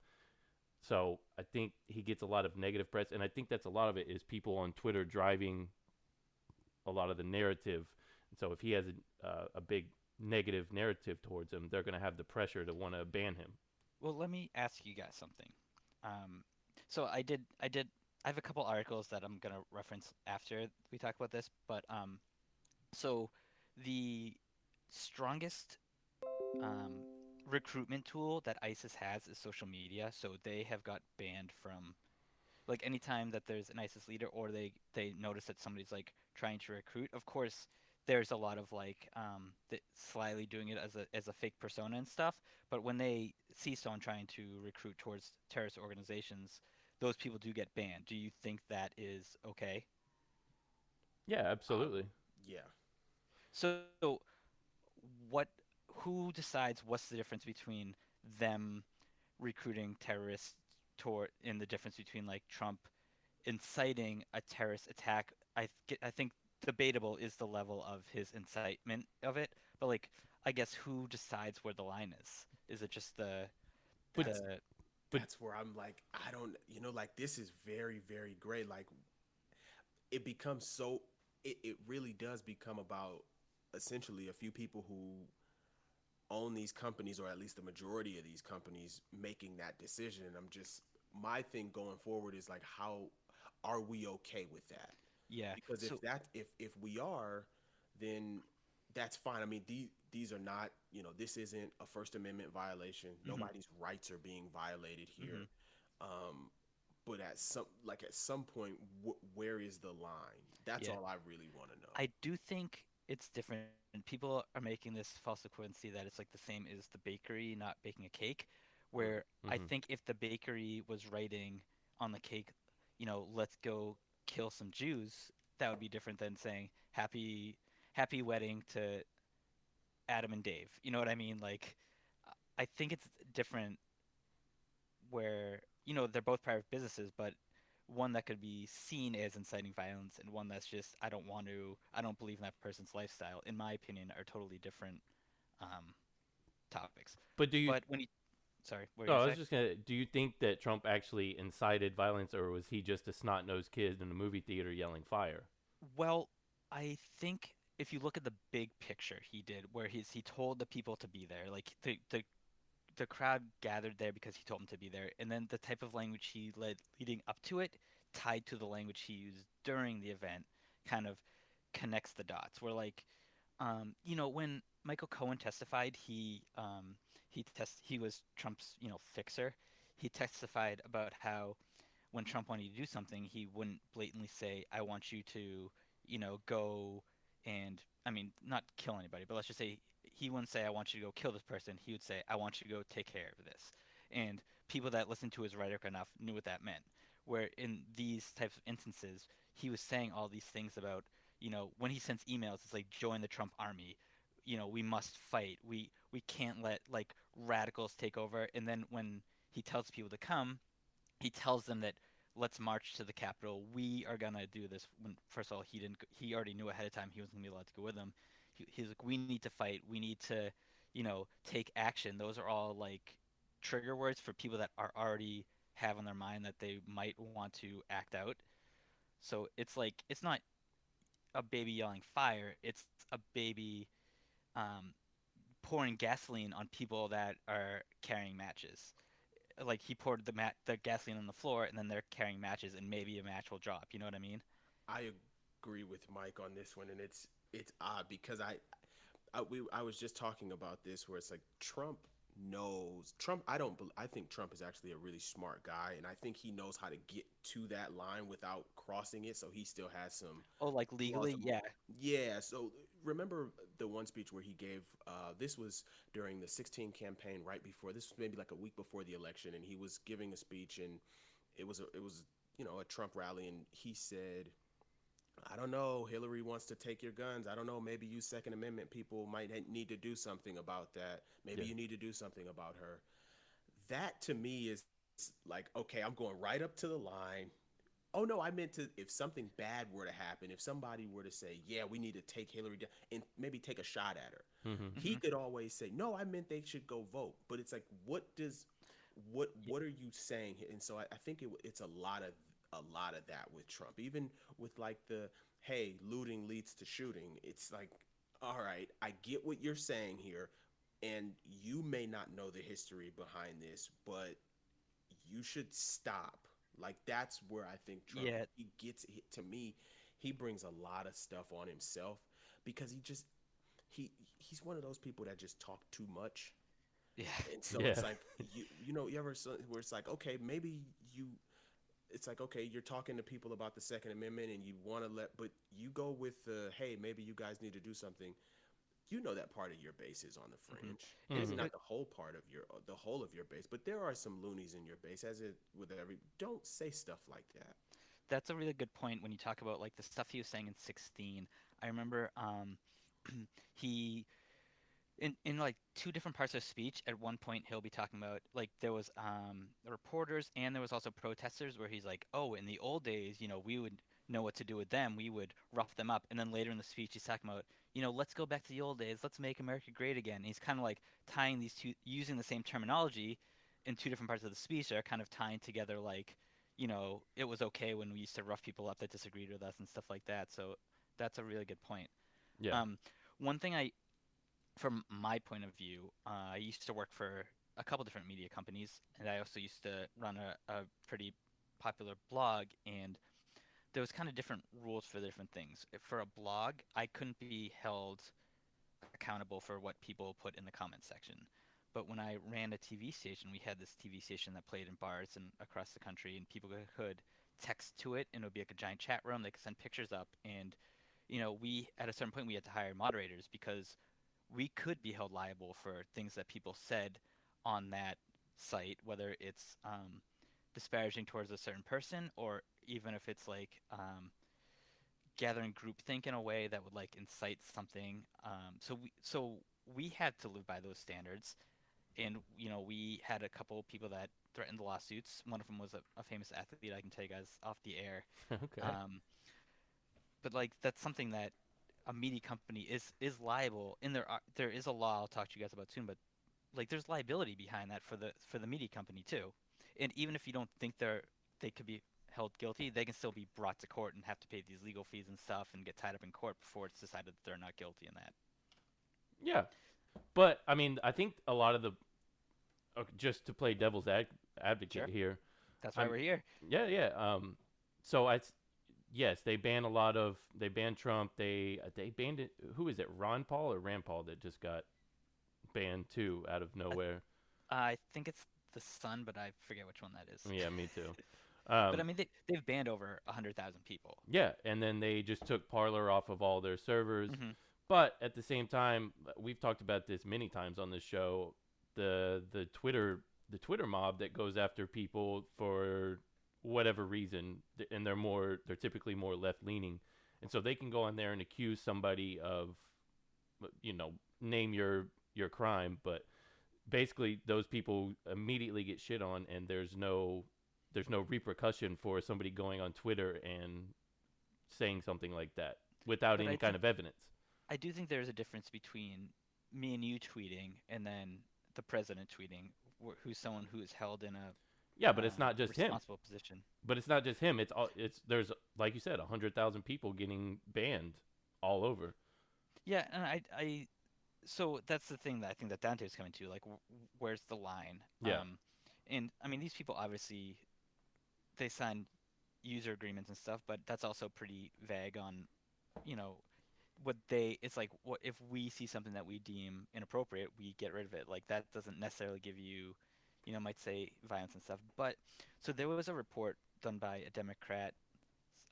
So I think he gets a lot of negative press, and I think that's a lot of it is people on Twitter driving a lot of the narrative. So if he has a, uh, a big negative narrative towards him, they're going to have the pressure to want to ban him. Well, let me ask you guys something. Um, so I did, I did, I have a couple articles that I'm gonna reference after we talk about this, but um, so the strongest um, recruitment tool that ISIS has is social media. So they have got banned from, like, anytime that there's an ISIS leader or they they notice that somebody's like trying to recruit. Of course, there's a lot of like um, th- slyly doing it as a as a fake persona and stuff. But when they see someone trying to recruit towards terrorist organizations, those people do get banned. Do you think that is okay? Yeah, absolutely. Yeah. So, what? Who decides what's the difference between them recruiting terrorists toward, and the difference between like Trump inciting a terrorist attack? I th- I think debatable is the level of his incitement of it, but like I guess who decides where the line is? Is it just the But- the But- that's where I'm like, I don't, you know, like this is very, very gray. Like, it becomes so, it, it really does become about essentially a few people who own these companies, or at least the majority of these companies, making that decision. And I'm just, my thing going forward is like, how are we okay with that? Yeah? because if so- that if if we are then that's fine i mean these these are not you know this isn't a first amendment violation Mhm. nobody's rights are being violated here Mhm. um but at some like at some point wh- where is the line that's Yeah. all i really want to know I do think it's different. And people are making this false equivalency that it's like the same as the bakery not baking a cake, where I Mhm. think if the bakery was writing on the cake, you know, let's go kill some Jews, that would be different than saying happy happy wedding to Adam and Dave. You know what I mean? Like I think it's different where, you know, they're both private businesses, but one that could be seen as inciting violence and one that's just I don't want to I don't believe in that person's lifestyle in my opinion are totally different um topics. But do you? But when you, sorry, no, I was say? just gonna. Do you think that Trump actually incited violence, or was he just a snot-nosed kid in a movie theater yelling fire? Well, I think if you look at the big picture, he did, where he's he told the people to be there. Like the the the crowd gathered there because he told them to be there, and then the type of language he led leading up to it, tied to the language he used during the event, kind of connects the dots. Where like, um, you know, when Michael Cohen testified, he um he test he was Trump's you know fixer. He testified about how when Trump wanted to do something, he wouldn't blatantly say, "I want you to, you know, go and I mean, not kill anybody, but let's just say he wouldn't say, "I want you to go kill this person." He would say, "I want you to go take care of this." And people that listened to his rhetoric enough knew what that meant. Where in these types of instances, he was saying all these things about, you know, when he sends emails, it's like join the Trump army. You know, we must fight. We we can't let like radicals take over. And then when he tells people to come, he tells them that let's march to the Capitol. We are gonna do this. When first of all, he didn't. He already knew ahead of time he wasn't gonna be allowed to go with them. He, he's like, we need to fight. We need to, you know, take action. Those are all like trigger words for people that are already have on their mind that they might want to act out. So it's like it's not a baby yelling fire. It's a baby um, pouring gasoline on people that are carrying matches like he poured the mat the gasoline on the floor and then they're carrying matches and maybe a match will drop you know what i mean I agree with Mike on this one, and it's it's odd because I, I we I was just talking about this where it's like Trump knows Trump. I don't. I think Trump is actually a really smart guy, and I think he knows how to get to that line without crossing it. So he still has some oh like legally yeah Yeah, so remember the one speech where he gave uh, this was during the 16 campaign right before this was maybe like a week before the election and he was giving a speech and it was a, it was you know a Trump rally and he said I don't know Hillary wants to take your guns. I don't know maybe you second amendment people might need to do something about that. Maybe Yeah. you need to do something about her. That to me is like okay I'm going right up to the line Oh no, I meant to. If something bad were to happen, if somebody were to say, "Yeah, we need to take Hillary down," and maybe take a shot at her, Mm-hmm. he could always say, "No, I meant they should go vote." But it's like, what does, what what are you saying? And so I, I think it, it's a lot of a lot of that with Trump, even with like the, "Hey, looting leads to shooting." It's like, all right, I get what you're saying here, and you may not know the history behind this, but you should stop. Like that's where I think Trump Yeah. he gets he, to me, he brings a lot of stuff on himself because he just he he's one of those people that just talk too much. yeah And so Yeah. it's like you you know you ever so- where it's like okay maybe you it's like okay you're talking to people about the Second Amendment and you want to let but you go with the hey maybe you guys need to do something. You know that part of your base is on the fringe. It's Mhm. not the whole part of your the whole of your base, but there are some loonies in your base. As it with every don't say stuff like that. that's a really good point when you talk about like the stuff he was saying in 16 i remember um he in in like two different parts of his speech at one point he'll be talking about like there was um reporters and there was also protesters where he's like oh in the old days you know we would know what to do with them we would rough them up and then later in the speech he's talking about you know let's go back to the old days. Let's make america great again. And he's kind of like tying these two using the same terminology in two different parts of the speech they're kind of tying together like you know it was okay when we used to rough people up that disagreed with us and stuff like that. So that's a really good point. Yeah. um, one thing I, from my point of view, uh, I used to work for a couple different media companies, and I also used to run a, a pretty popular blog, and there was kind of different rules for the different things. For a blog, I couldn't be held accountable for what people put in the comment section. But when I ran a TV station, we had this TV station that played in bars and across the country, and people could text to it, and it would be like a giant chat room. They could send pictures up, and you know, we at a certain point we had to hire moderators because we could be held liable for things that people said on that site, whether it's um, disparaging towards a certain person or even if it's like um, gathering groupthink in a way that would like incite something. Um, so we so we had to live by those standards, and you know we had a couple people that threatened the lawsuits. One of them was a, a famous athlete. I can tell you guys off the air. okay. Um, but like that's something that a media company is is liable. And there are there is a law I'll talk to you guys about soon. But like there's liability behind that for the for the media company too. And even if you don't think they're they could be held guilty, they can still be brought to court and have to pay these legal fees and stuff and get tied up in court before it's decided that they're not guilty in that. Yeah, but I mean, I think a lot of the okay, just to play devil's ad- advocate Sure. here. That's why I'm- we're here. Yeah, yeah. Um, so I yes, they ban a lot of. They banned Trump. They they banned it. Who is it? Ron Paul or Rand Paul that just got banned too out of nowhere. I think it's the Sun, but I forget which one that is. yeah, me too. Um, but I mean, they they've banned over hundred thousand people. yeah, and then they just took Parler off of all their servers. Mhm. But at the same time, we've talked about this many times on this show. The the Twitter the Twitter mob that goes after people for whatever reason, and they're more they're typically more left leaning, and so they can go on there and accuse somebody of, you know, name your your crime, but basically those people immediately get shit on, and there's no there's no repercussion for somebody going on Twitter and saying something like that without But any I kind of evidence. I do think there's a difference between me and you tweeting and then the president tweeting, wh- who's someone who is held in a Yeah, but it's uh, not just him. responsible position. But it's not just him. It's all. It's there's like you said, a hundred thousand people getting banned all over. Yeah, and I, I, so that's the thing that I think that Dante's coming to. Like, wh- where's the line? Yeah. Um, and I mean, these people obviously, they sign user agreements and stuff, but that's also pretty vague on, you know, what they. It's like, what if we see something that we deem inappropriate, we get rid of it. Like that doesn't necessarily give you, you know, might say violence and stuff. But so there was a report done by a Democrat,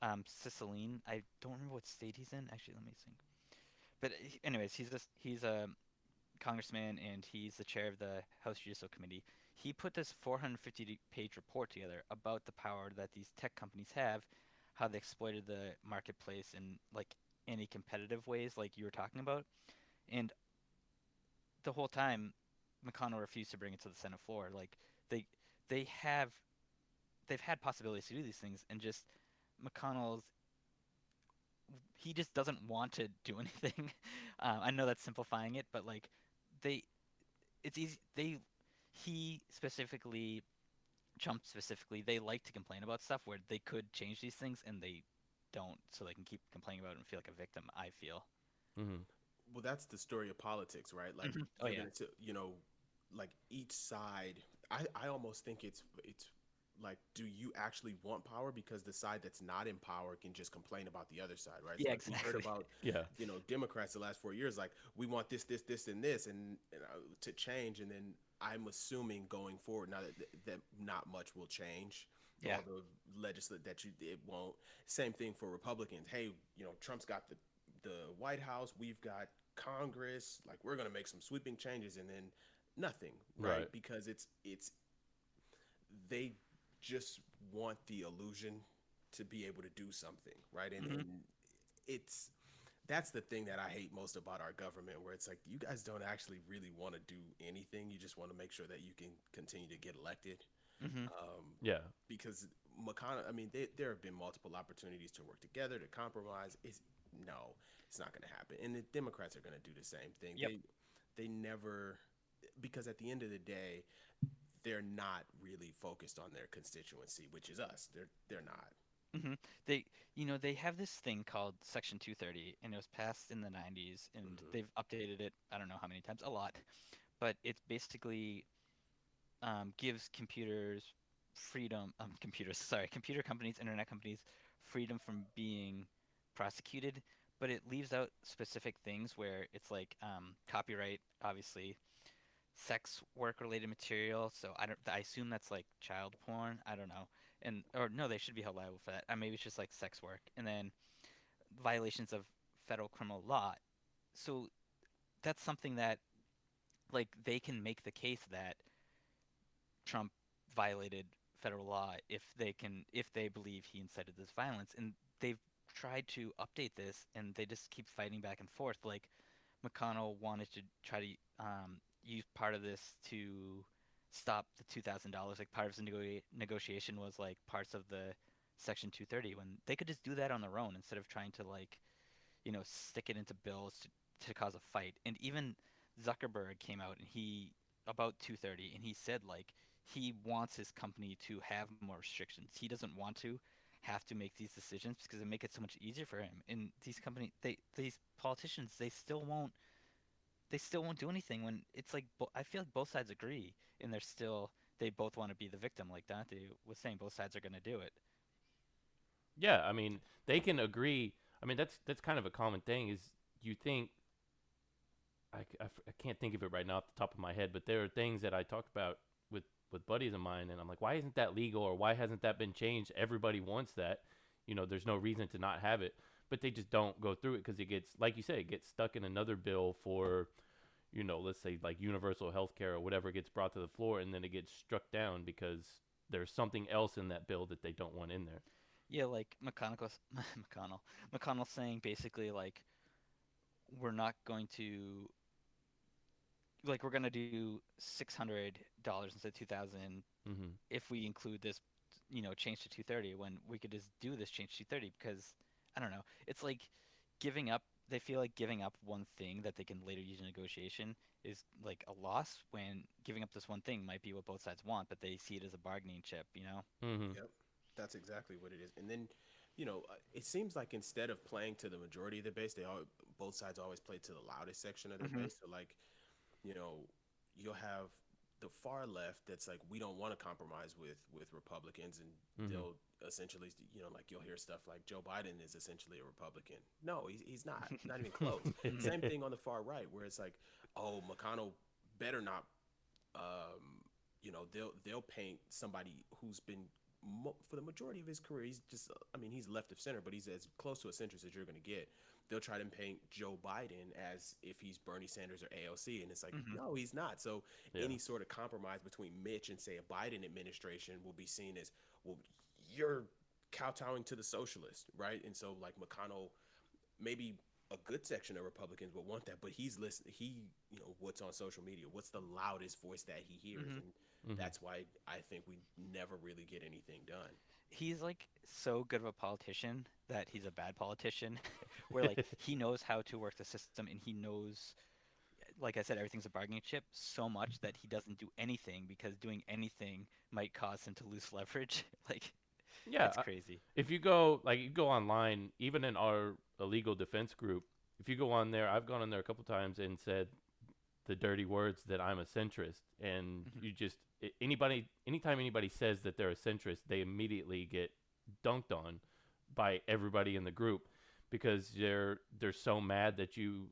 um, Cicilline. I don't remember what state he's in. Actually, let me think but anyways, he's a he's a congressman and he's the chair of the House Judicial Committee. He put this 450 page report together about the power that these tech companies have, how they exploited the marketplace in like anti-competitive ways, like you were talking about, and the whole time McConnell refused to bring it to the Senate floor. Like they they have they've had possibilities to do these things, and just McConnell's he just doesn't want to do anything. Um, I know that's simplifying it, but like they, it's easy. They, he specifically, Trump specifically, they like to complain about stuff where they could change these things and they don't, so they can keep complaining about it and feel like a victim. I feel. hmm well that's the story of politics right like Mhm. Oh, yeah. into, you know like each side i i almost think it's it's like do you actually want power because the side that's not in power can just complain about the other side right Yeah, like we heard about Yeah. you know democrats the last four years like we want this this this and this and, and uh, to change and then i'm assuming going forward now that that not much will change. Yeah. all the legislate that you it won't. Same thing for republicans. Hey you know trump's got the the white house. We've got congress. Like we're gonna make some sweeping changes and then nothing right, Right. because it's it's they just want the illusion to be able to do something right? And, Mhm. and it's that's the thing that I hate most about our government, where it's like you guys don't actually really want to do anything. You just want to make sure that you can continue to get elected. hmm Um, Yeah. because McConnell, I mean, they, there have been multiple opportunities to work together to compromise. It's no, it's not going to happen. And the Democrats are going to do the same thing. Yep. They they never because at the end of the day, they're not really focused on their constituency, which is us. They're they're not. They, you know, they have this thing called Section 230, and it was passed in the 90s, and Mhm. they've updated it. I don't know how many times, a lot, but it basically um, gives computers freedom. Um, computers, sorry, computer companies, internet companies, freedom from being prosecuted, but it leaves out specific things where it's like um, copyright, obviously, sex work related material. So I don't. I assume that's like child porn. I don't know and or no, they should be held liable for that. Uh, maybe it's just like sex work, and then violations of federal criminal law. So that's something that, like, they can make the case that Trump violated federal law if they can if they believe he incited this violence, and they've tried to update this, and they just keep fighting back and forth. Like McConnell wanted to try to um, use part of this to stop the two thousand dollars. Like part of the nego- negotiation was like parts of the Section two thirty when they could just do that on their own instead of trying to like, you know, stick it into bills to, to cause a fight. And even Zuckerberg came out and he about 230 and he said like he wants his company to have more restrictions. He doesn't want to have to make these decisions because it make it so much easier for him. And these company they these politicians they still won't they still won't do anything when it's like bo- I feel like both sides agree and they're still they both want to be the victim like Dante was saying both sides are going to do it. Yeah, I mean, they can agree. I mean, that's that's kind of a common thing. Is you think I I can't think of it right now off the top of my head, but there are things that I talked about with with buddies of mine, and I'm like, why isn't that legal or why hasn't that been changed? Everybody wants that. You know, there's no reason to not have it, but they just don't go through it because it gets, like you say, it gets stuck in another bill for, you know, let's say like universal health care or whatever gets brought to the floor, and then it gets struck down because there's something else in that bill that they don't want in there. Yeah, like McConnell, McConnell, McConnell saying basically like we're not going to like we're gonna do six hundred dollars instead of two thousand Mm-hmm. if we include this, you know, change to two thirty when we could just do this change to two thirty because I don't know, it's like giving up. They feel like giving up one thing that they can later use in negotiation is like a loss when giving up this one thing might be what both sides want, but they see it as a bargaining chip, you know? Mm-hmm. Yep, that's exactly what it is. And then, you know, uh, it seems like instead of playing to the majority of the base, they all both sides always play to the loudest section of the Mhm. base. So like, you know, you'll have the far left that's like we don't want to compromise with with Republicans, and Mhm. they'll essentially, you know, like you'll hear stuff like Joe Biden is essentially a Republican. No, he's he's not. Not even close. Same thing on the far right, where it's like, oh, McConnell better not um, you know, they'll they'll paint somebody who's been mo- for the majority of his career. He's just, I mean, he's left of center, but he's as close to a centrist as you're going to get. They'll try to paint Joe Biden as if he's Bernie Sanders or AOC, and it's like, Mhm. no, he's not. So Yeah. any sort of compromise between Mitch and say a Biden administration will be seen as, well, you're kowtowing to the socialist, right? And so like McConnell, maybe a good section of Republicans would want that, but he's listening. He, you know, what's on social media? What's the loudest voice that he hears? Mhm. And Mhm. that's why I think we never really get anything done. He's like so good of a politician that he's a bad politician where like he knows how to work the system and he knows like i said everything's a bargaining chip so much that he doesn't do anything because doing anything might cause him to lose leverage like Yeah, that's I- crazy if you go like you go online, even in our illegal defense group, if you go on there, I've gone on there a couple times and said the dirty words that I'm a centrist, and Mhm. you just anybody anytime anybody says that they're a centrist, they immediately get dunked on by everybody in the group because they're they're so mad that you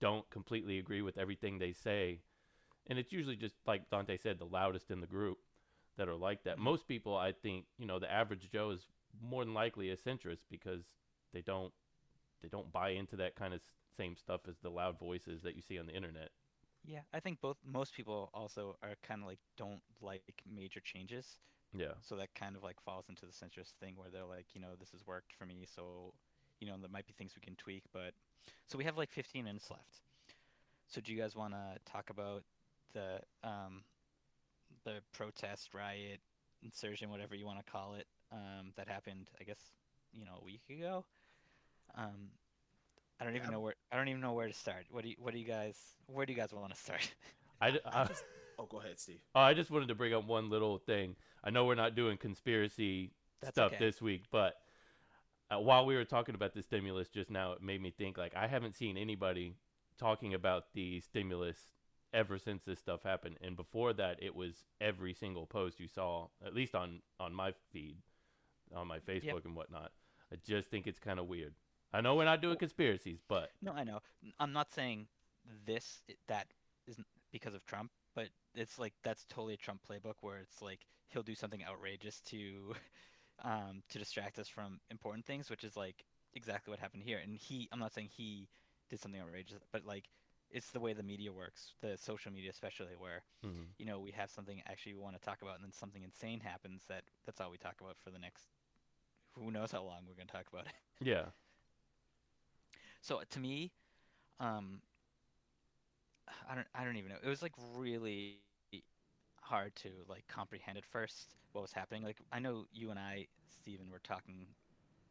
don't completely agree with everything they say. And it's usually just like Dante said, the loudest in the group that are like that. Most people, I think, you know, the average Joe is more than likely a centrist because they don't they don't buy into that kind of same stuff as the loud voices that you see on the internet. Yeah i think both most people also are kind of like don't like major changes. Yeah. so that kind of like falls into the centrist thing where they're like you know this has worked for me so you know there might be things we can tweak but so we have like 15 minutes left. So do you guys want to talk about the um the protest riot insurgent whatever you want to call it um that happened i guess you know a week ago? Um i don't even Yeah. know where i don't even know where to start what do you what do you guys where do you guys want to start I, d- I I- just, oh, go ahead, Steve. oh, I just wanted to bring up one little thing. I know we're not doing conspiracy That's stuff okay. this week, but uh, while we were talking about the stimulus just now, it made me think like I haven't seen anybody talking about the stimulus ever since this stuff happened. And before that, it was every single post you saw, at least on on my feed, on my Facebook and whatnot. I just think it's kind of weird. I know we're not doing conspiracies, but No, I know. I'm not saying this that isn't because of Trump, but it's like that's totally a Trump playbook where it's like he'll do something outrageous to um to distract us from important things, which is like exactly what happened here. And he I'm not saying he did something outrageous, but like it's the way the media works, the social media especially where Mhm. you know we have something actually we want to talk about and then something insane happens that that's all we talk about for the next who knows how long we're going to talk about it. yeah, So to me, um, I don't I don't even know. It was like really hard to like comprehend at first what was happening. Like I know you and I, Steven, were talking,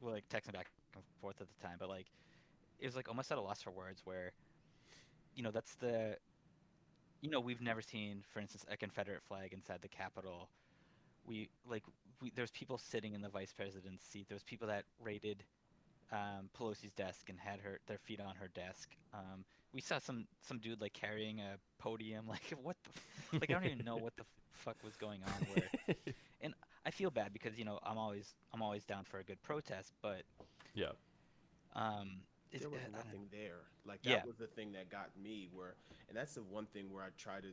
well, like texting back and forth at the time, but like it was like almost at a loss for words. Where, you know, that's the, you know, we've never seen, for instance, a Confederate flag inside the Capitol. We like we, there's people sitting in the vice president's seat. There's people that raided um, Pelosi's desk and had her their feet on her desk. Um, we saw some some dude like carrying a podium. Like what the f- like I don't even know what the fuck was going on. Where and I feel bad because you know I'm always I'm always down for a good protest, but yeah, um, it's, there was I nothing there. Like that Yeah. was the thing that got me. Where, and that's the one thing where I try to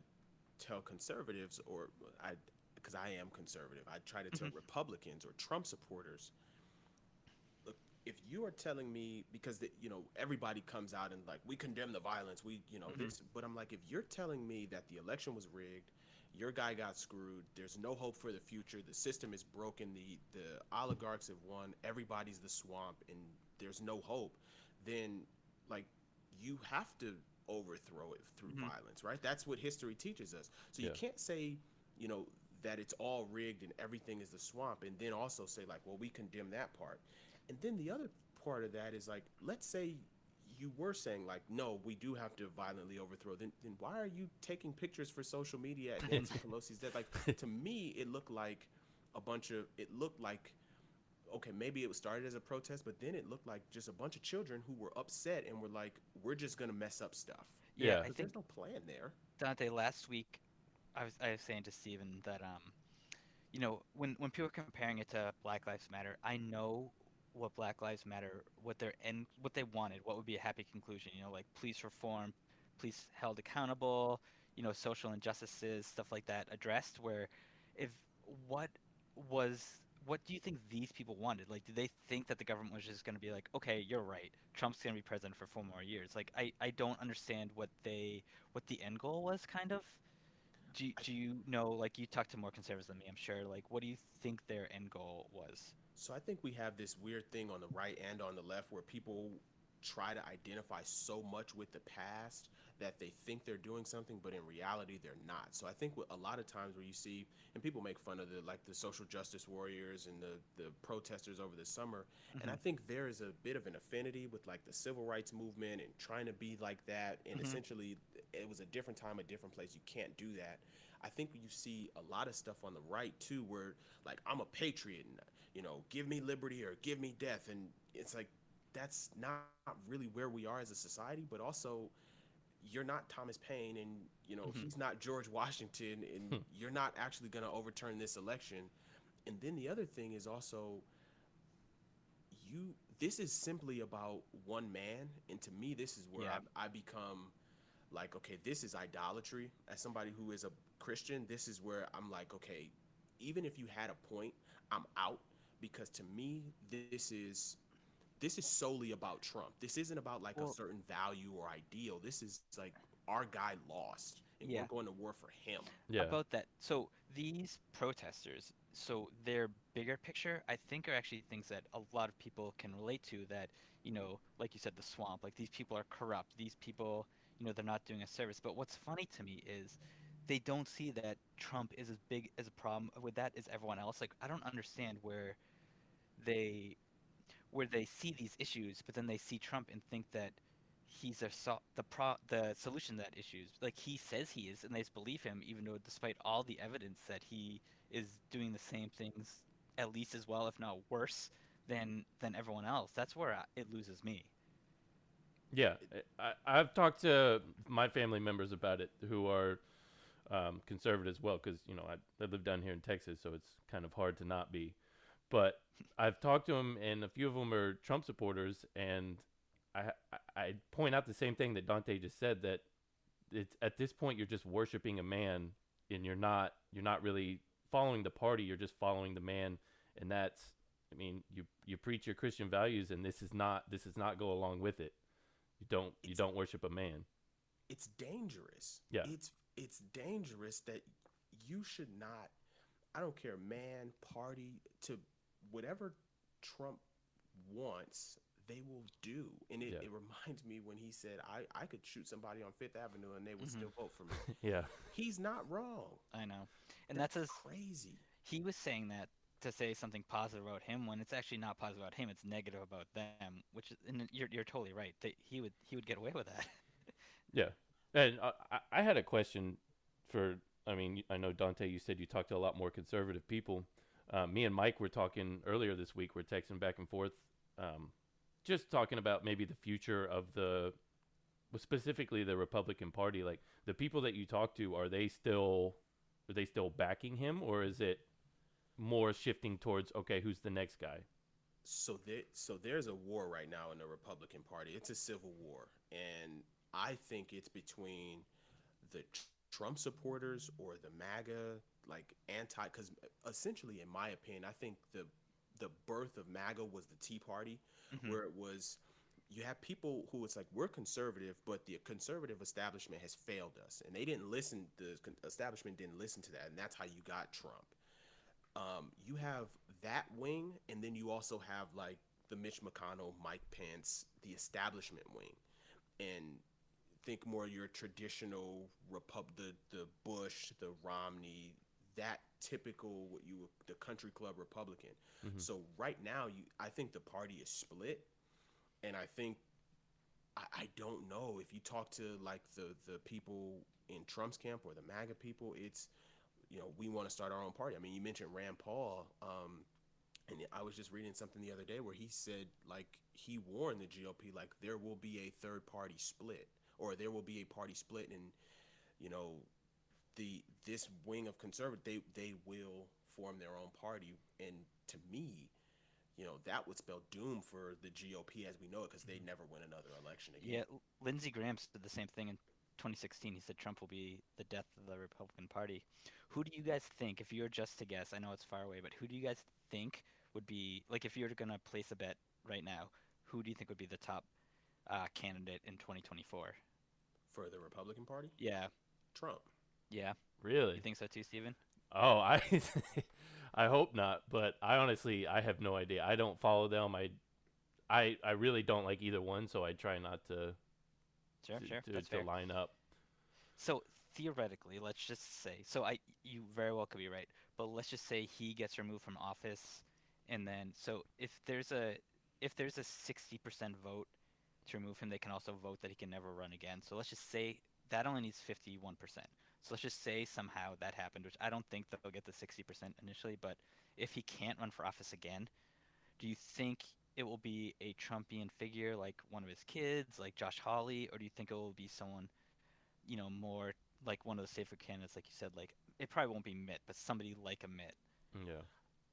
tell conservatives, or I, because I am conservative, I try to tell Mm-hmm. Republicans or Trump supporters. If you are telling me because the, you know everybody comes out and like we condemn the violence, we you know Mhm. this, but I'm like if you're telling me that the election was rigged. Your guy got screwed. There's no hope for the future. The system is broken. The the oligarchs have won. Everybody's the swamp, and there's no hope then like you have to overthrow it through Mhm. violence, right? That's what history teaches us. So Yeah. you can't say, you know, that it's all rigged and everything is the swamp and then also say like, well, we condemn that part. And then the other part of that is like, let's say you were saying like, no, we do have to violently overthrow. Then, then why are you taking pictures for social media at Nancy Pelosi's death? Like to me, it looked like a bunch of. It looked like okay, maybe it was started as a protest, but then it looked like just a bunch of children who were upset and were like, "We're just gonna mess up stuff." yeah, Yeah. I think there's no plan there. Dante, last week, I was I was saying to Steven that um, you know, when when people are comparing it to Black Lives Matter, I know what Black Lives Matter, what their end, what they wanted, what would be a happy conclusion. You know, like police reform, police held accountable, you know, social injustices, stuff like that addressed. Where, if what was what do you think these people wanted? Like, did they think that the government was just going to be like, okay, you're right, Trump's going to be president for four more years? Like, I, I don't understand what they what the end goal was, kind of. Do you, do you know? Like, you talk to more conservatives than me, I'm sure. Like, what do you think their end goal was? So I think we have this weird thing on the right and on the left where people try to identify so much with the past that they think they're doing something, but in reality they're not. So I think a lot of times where you see, and people make fun of the like the social justice warriors and the the protesters over the summer, and I think there is a bit of an affinity with like the civil rights movement and trying to be like that. And Mhm. essentially, it was a different time, a different place. You can't do that. I think you see a lot of stuff on the right too, where like I'm a patriot and you know, give me liberty or give me death, and it's like that's not really where we are as a society. But also, you're not Thomas Paine, and you know Mhm. he's not George Washington, and Hmm. you're not actually going to overturn this election. And then the other thing is also you. This is simply about one man, and to me, this is where Yeah. I, I become like, okay, this is idolatry. As somebody who is a Christian, this is where I'm like, okay, even if you had a point, I'm out because to me, this is this is solely about Trump. This isn't about like Well- a certain value or ideal. This is like our guy lost, and Yeah. we're going to war for him. yeah, About that, so these protesters, so their bigger picture, I think, are actually things that a lot of people can relate to. That you know, like you said, the swamp. Like these people are corrupt. These people, you know, they're not doing a service. But what's funny to me is they don't see that Trump is as big as a problem with that as everyone else. Like I don't understand where they where they see these issues, but then they see Trump and think that he's a so- the pro the solution to that issues. Like he says he is, and they just believe him, even though despite all the evidence that he is doing the same things at least as well, if not worse, than than everyone else. That's where I, it loses me. Yeah. I, I've talked to my family members about it who are um, conservative as well, because you know I, I live down here in Texas, so it's kind of hard to not be. But I've talked to them, and a few of them are Trump supporters, and I I- I point out the same thing that Dante just said that it's at this point you're just worshiping a man, and you're not you're not really following the party, you're just following the man, and that's I mean you you preach your Christian values, and this is not this does not go along with it. You don't you don't worship a man. It's dangerous. Yeah. It's it's dangerous that you should not. I don't care, man, party to whatever Trump wants. They will do, and it, Yeah. it reminds me when he said, "I I could shoot somebody on Fifth Avenue and they would Mhm. still vote for me." yeah. He's not wrong. I know, and that's as crazy. he was saying that to say something positive about him when it's actually not positive about him. It's negative about them, which is, and you're you're totally right. That he would he would get away with that. Yeah. And I, I had a question for. I mean, I know Dante. You said you talked to a lot more conservative people. Uh, me and Mike were talking earlier this week. We're texting back and forth, um, just talking about maybe the future of the, specifically the Republican Party. Like the people that you talk to, are they still, are they still backing him, or is it more shifting towards okay, who's the next guy? So there, so there's a war right now in the Republican Party. It's a civil war, and I think it's between the tr- Trump supporters or the MAGA, like anti. Because essentially, in my opinion, I think the the birth of MAGA was the Tea Party, Mhm. where it was you have people who it's like we're conservative, but the conservative establishment has failed us, and they didn't listen. The establishment didn't listen to that, and that's how you got Trump. Um, you have that wing, and then you also have like the Mitch McConnell, Mike Pence, the establishment wing, and think more your traditional Repub the the Bush, the Romney, that typical what you the country club Republican. Mhm. So right now, you I think the party is split, and I think I, I don't know if you talk to like the the people in Trump's camp or the MAGA people, it's you know we want to start our own party. I mean, you mentioned Rand Paul, um, and I was just reading something the other day where he said like he warned the GOP like there will be a third party split or there will be a party split, and you know the this wing of conservative they they will form their own party, and to me. You know that would spell doom for the GOP as we know it because they never win another election again. Yeah, Lindsey Graham did the same thing in 2016. He said Trump will be the death of the Republican Party. Who do you guys think, if you were just to guess, I know it's far away, but who do you guys think would be, like, if you were going to place a bet right now, who do you think would be the top uh, candidate in 2024? For the Republican Party, Yeah, Trump. yeah. Really? You think so too, Steven? Oh, I I hope not, but I honestly I have no idea. I don't follow them. I I I really don't like either one, so I try not to Sure, to, sure. to, That's to fair. line up. So theoretically, let's just say, so I, you very well could be right, but let's just say he gets removed from office, and then, so if there's a, if there's a 60% vote to remove him, they can also vote that he can never run again. So let's just say that only needs 51%. So let's just say somehow that happened, which I don't think they'll get the 60% initially, but if he can't run for office again, do you think it will be a Trumpian figure like one of his kids, like Josh Hawley, or do you think it will be someone you know, more like one of the safer candidates, like you said, like it probably won't be Mitt, but somebody like a Mitt. Mm, yeah.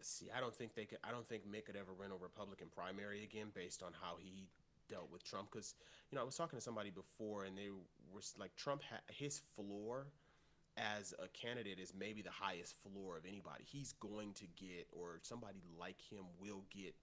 See, I don't think they could. I don't think Mitt could ever win a Republican primary again based on how he dealt with Trump. Because you know, I was talking to somebody before, and they were like, Trump ha- his floor as a candidate is maybe the highest floor of anybody. He's going to get, or somebody like him will get.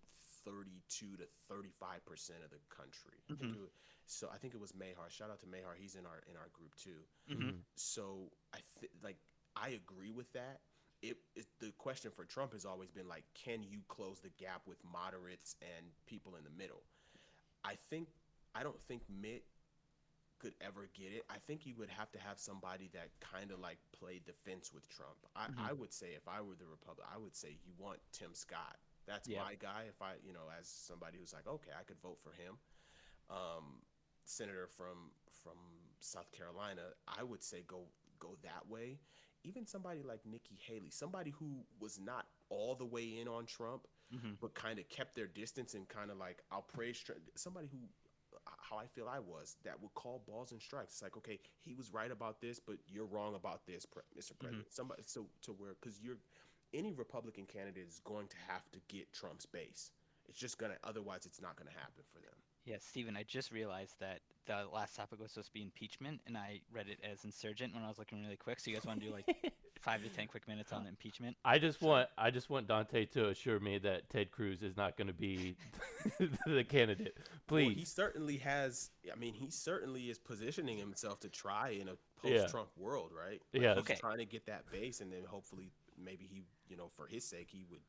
32 to 35 percent of the country. I think Mhm. it wa- so I think it was Mayhar. Shout out to Mayhar. He's in our in our group too. Mm-hmm. So I th- like I agree with that. It, it the question for Trump has always been like, can you close the gap with moderates and people in the middle? I think I don't think Mitt could ever get it. I think you would have to have somebody that kind of like played defense with Trump. I, Mhm. I would say if I were the Republic, I would say you want Tim Scott. That's Yeah. my guy. If I, you know, as somebody who's like, okay, I could vote for him. Um, senator from from South Carolina, I would say go go that way. Even somebody like Nikki Haley, somebody who was not all the way in on Trump, Mm-hmm. but kind of kept their distance and kind of like I'll praise Trump. Somebody who, how I feel I was, that would call balls and strikes. It's like okay, he was right about this, but you're wrong about this, Mr. President. Somebody so to where because you're any Republican candidate is going to have to get Trump's base. It's just gonna otherwise it's not gonna happen for them. Yeah, Stephen, I just realized that the last topic was supposed to be impeachment, and I read it as insurgent when I was looking really quick. So you guys want to do like five to ten quick minutes on the impeachment? I just want I just want Dante to assure me that Ted Cruz is not going to be the candidate. Well, he certainly has. I mean, he certainly is positioning himself to try in a post-Trump world, right? Like, Yeah. he's Okay. trying to get that base, and then hopefully, maybe he, you know, for his sake, he would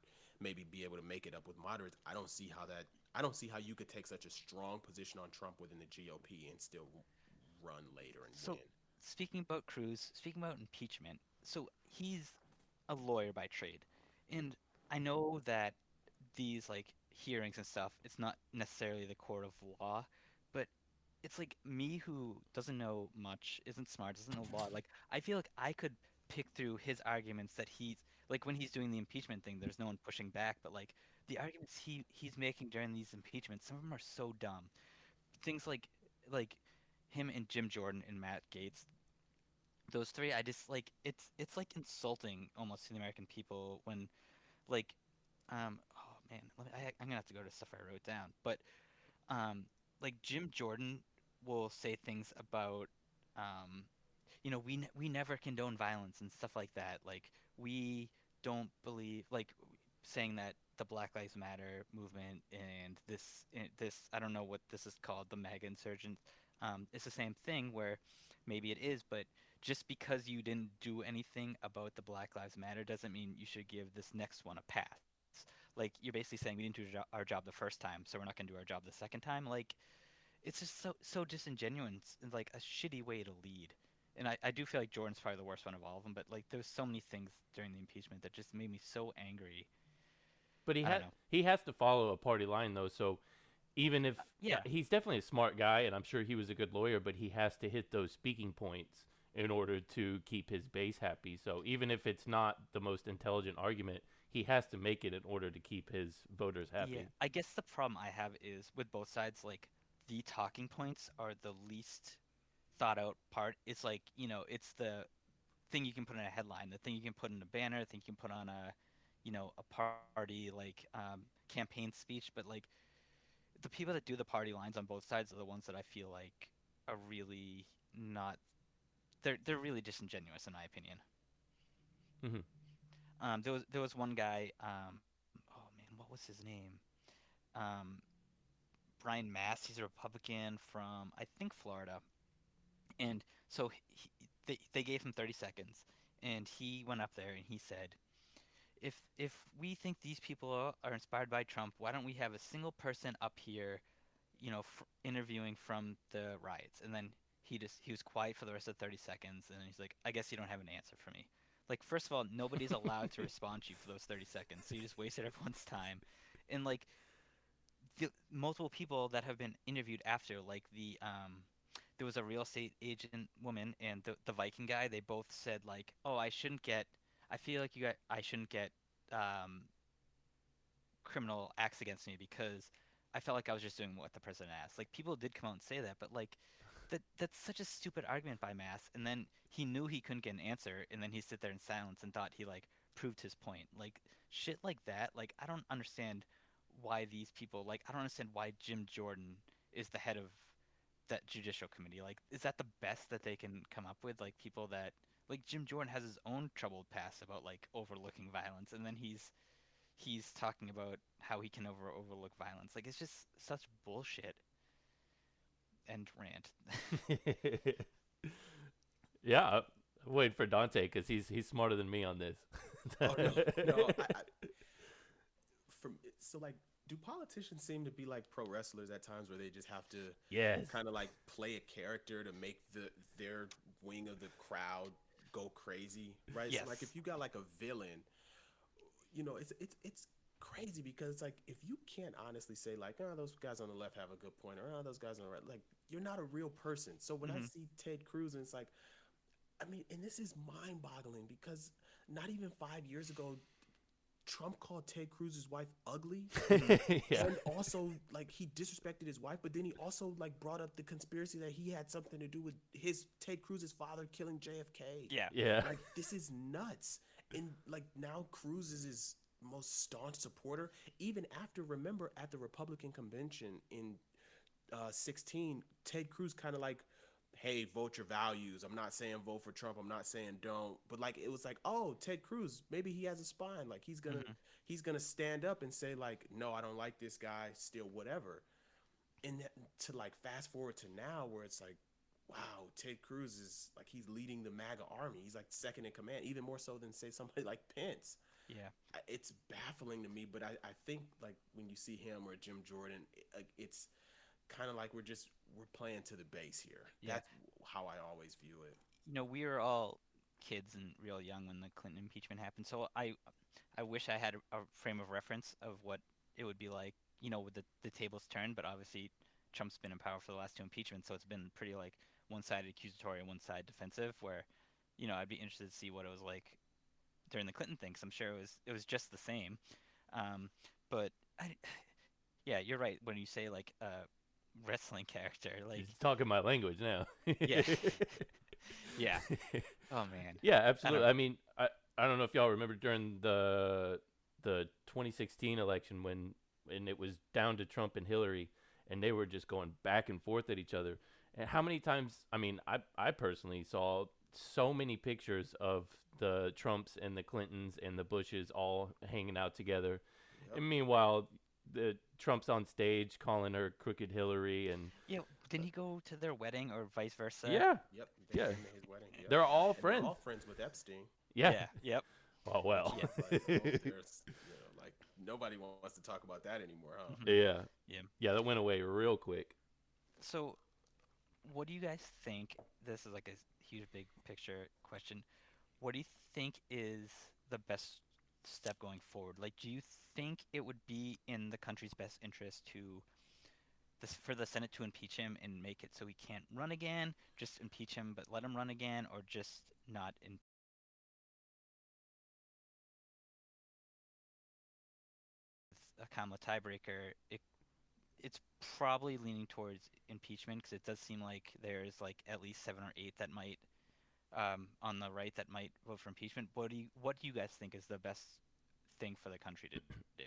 maybe be able to make it up with moderates. I don't see how that. I don't see how you could take such a strong position on Trump within the GOP and still run later and So- win. Speaking about Cruz, speaking about impeachment, so he's a lawyer by trade, and I know that these like hearings and stuff, it's not necessarily the court of law, but it's like me who doesn't know much, isn't smart, doesn't know law. Like I feel like I could pick through his arguments that he's like when he's doing the impeachment thing. There's no one pushing back, but like the arguments he he's making during these impeachments, some of them are so dumb. Things like like him and Jim Jordan and Matt Gaetz. Those three, I just like it's it's like insulting almost to the American people when like um oh man, me, I, I'm gonna have to go to stuff I wrote down, but um like Jim Jordan will say things about um you know we we never condone violence and stuff like that like we don't believe like saying that the Black Lives Matter movement and this eh, this I don't know what this is called the MAGA insurgents um it's the same thing where maybe it is but just because you didn't do anything about the Black Lives Matter doesn't mean you should give this next one a pass like you're basically saying we didn't do our job the first time so we're not going to do our job the second time like it's just so so disingenuous and like a shitty way to lead. And I, I do feel like Jordan's probably the worst one of all of them, but like there's so many things during the impeachment that just made me so angry. But he I don't ha- know. he has to follow a party line though, so even if yeah. Uh, he's definitely a smart guy and I'm sure he was a good lawyer, but he has to hit those speaking points in order to keep his base happy. So even if it's not the most intelligent argument, he has to make it in order to keep his voters happy. Yeah. I guess the problem I have is with both sides, like the talking points are the least thought out part. It's like, you know, it's the thing you can put in a headline, the thing you can put in a banner, the thing you can put on a, you know, a party like um, campaign speech. But like the people that do the party lines on both sides are the ones that I feel like are really not. They're they're really disingenuous in my opinion. Mhm. Um, there was there was one guy. Um, oh man, what was his name? Um, Brian Mast. He's a Republican from I think Florida, and so he, they they gave him 30 seconds, and he went up there and he said, "If if we think these people are, inspired by Trump, why don't we have a single person up here, you know, f- interviewing from the riots?" And then he just he was quiet for the rest of 30 seconds, and he's like, "I guess you don't have an answer for me." Like first of all, nobody's allowed to respond to you for those 30 seconds, so you just wasted everyone's time, and like the multiple people that have been interviewed after, like the um, there was a real estate agent woman and the the Viking guy. They both said like, "Oh, I shouldn't get. I feel like you got. I shouldn't get um, criminal acts against me because I felt like I was just doing what the president asked." Like people did come out and say that, but like that that's such a stupid argument by Mast. And then he knew he couldn't get an answer, and then he sit there in silence and thought he like proved his point. Like shit like that. Like I don't understand why these people like I don't understand why Jim Jordan is the head of that judicial committee. Like is that the best that they can come up with? Like people that like Jim Jordan has his own troubled past about like overlooking violence and then he's he's talking about how he can over overlook violence. Like it's just such bullshit. End rant. yeah, I'm waiting for Dante because he's he's smarter than me on this. Oh, no, no. I, I, from so like, do politicians seem to be like pro wrestlers at times where they just have to yes. kind of like play a character to make the their wing of the crowd go crazy, right? Yes. So like if you got like a villain, you know, it's it's it's crazy because it's like if you can't honestly say like, oh, those guys on the left have a good point, or oh, those guys on the right, like you're not a real person. So when I Mhm. see Ted Cruz and it's like, I mean, and this is mind-boggling because not even five years ago, Trump called Ted Cruz's wife ugly yeah. and also like he disrespected his wife, but then he also like brought up the conspiracy that he had something to do with his Ted Cruz's father killing JFK. Yeah. Yeah. Like this is nuts. And like now Cruz is his most staunch supporter. Even after remember at the Republican convention in uh 16, Ted Cruz kind of like Hey, vote your values. I'm not saying vote for Trump. I'm not saying don't. But like it was like, oh, Ted Cruz, maybe he has a spine. Like he's gonna Mhm. he's gonna stand up and say like, no, I don't like this guy. Still, whatever. And to like fast forward to now, where it's like, wow, Ted Cruz is like he's leading the MAGA army. He's like second in command, even more so than say somebody like Pence. Yeah. It's baffling to me, but I, I think like when you see him or Jim Jordan, it, it's kind of like we're just we're playing to the base here. Yeah. That's how I always view it. you know, we were all kids and real young when the Clinton impeachment happened. So I, I wish I had a, a frame of reference of what it would be like, you know, with the, the tables turned. But obviously, Trump's been in power for the last two impeachments, so it's been pretty like one-sided accusatory and one-side defensive. Where, you know, I'd be interested to see what it was like during the Clinton thing. Cause I'm sure it was it was just the same. Um, but I, yeah, you're right when you say like a wrestling character. Like, He's talking my language now. Yeah. yeah. Oh man. Yeah, absolutely. I, mean, I I don't know if y'all remember during the the 2016 election when and it was down to Trump and Hillary and they were just going back and forth at each other. And how many times, I mean, I I personally saw so many pictures of the Trumps and the Clintons and the Bushes all hanging out together. Yep. And meanwhile, the Trump's on stage calling her crooked Hillary and Yeah. Didn't he go to their wedding or vice versa? yeah, Yep. They Yeah. his wedding. Yep. they're all And they're friends. all friends with Epstein. yeah. Yeah. Yep. Oh well. It's like, there's, you know, like nobody wants to talk about that anymore, huh? Mhm. Yeah. Yeah. Yeah, that went away real quick. So, what do you guys think? This is like a huge, big picture question. What do you think is the best step going forward? Like, do you think it would be in the country's best interest to this for the Senate to impeach him and make it so he can't run again? Just impeach him, but let him run again, or just not in? A Kamala tiebreaker. It it's probably leaning towards impeachment because it does seem like there's like at least seven or eight that might um, on the right that might vote for impeachment. What do you what do you guys think is the best thing for the country to do?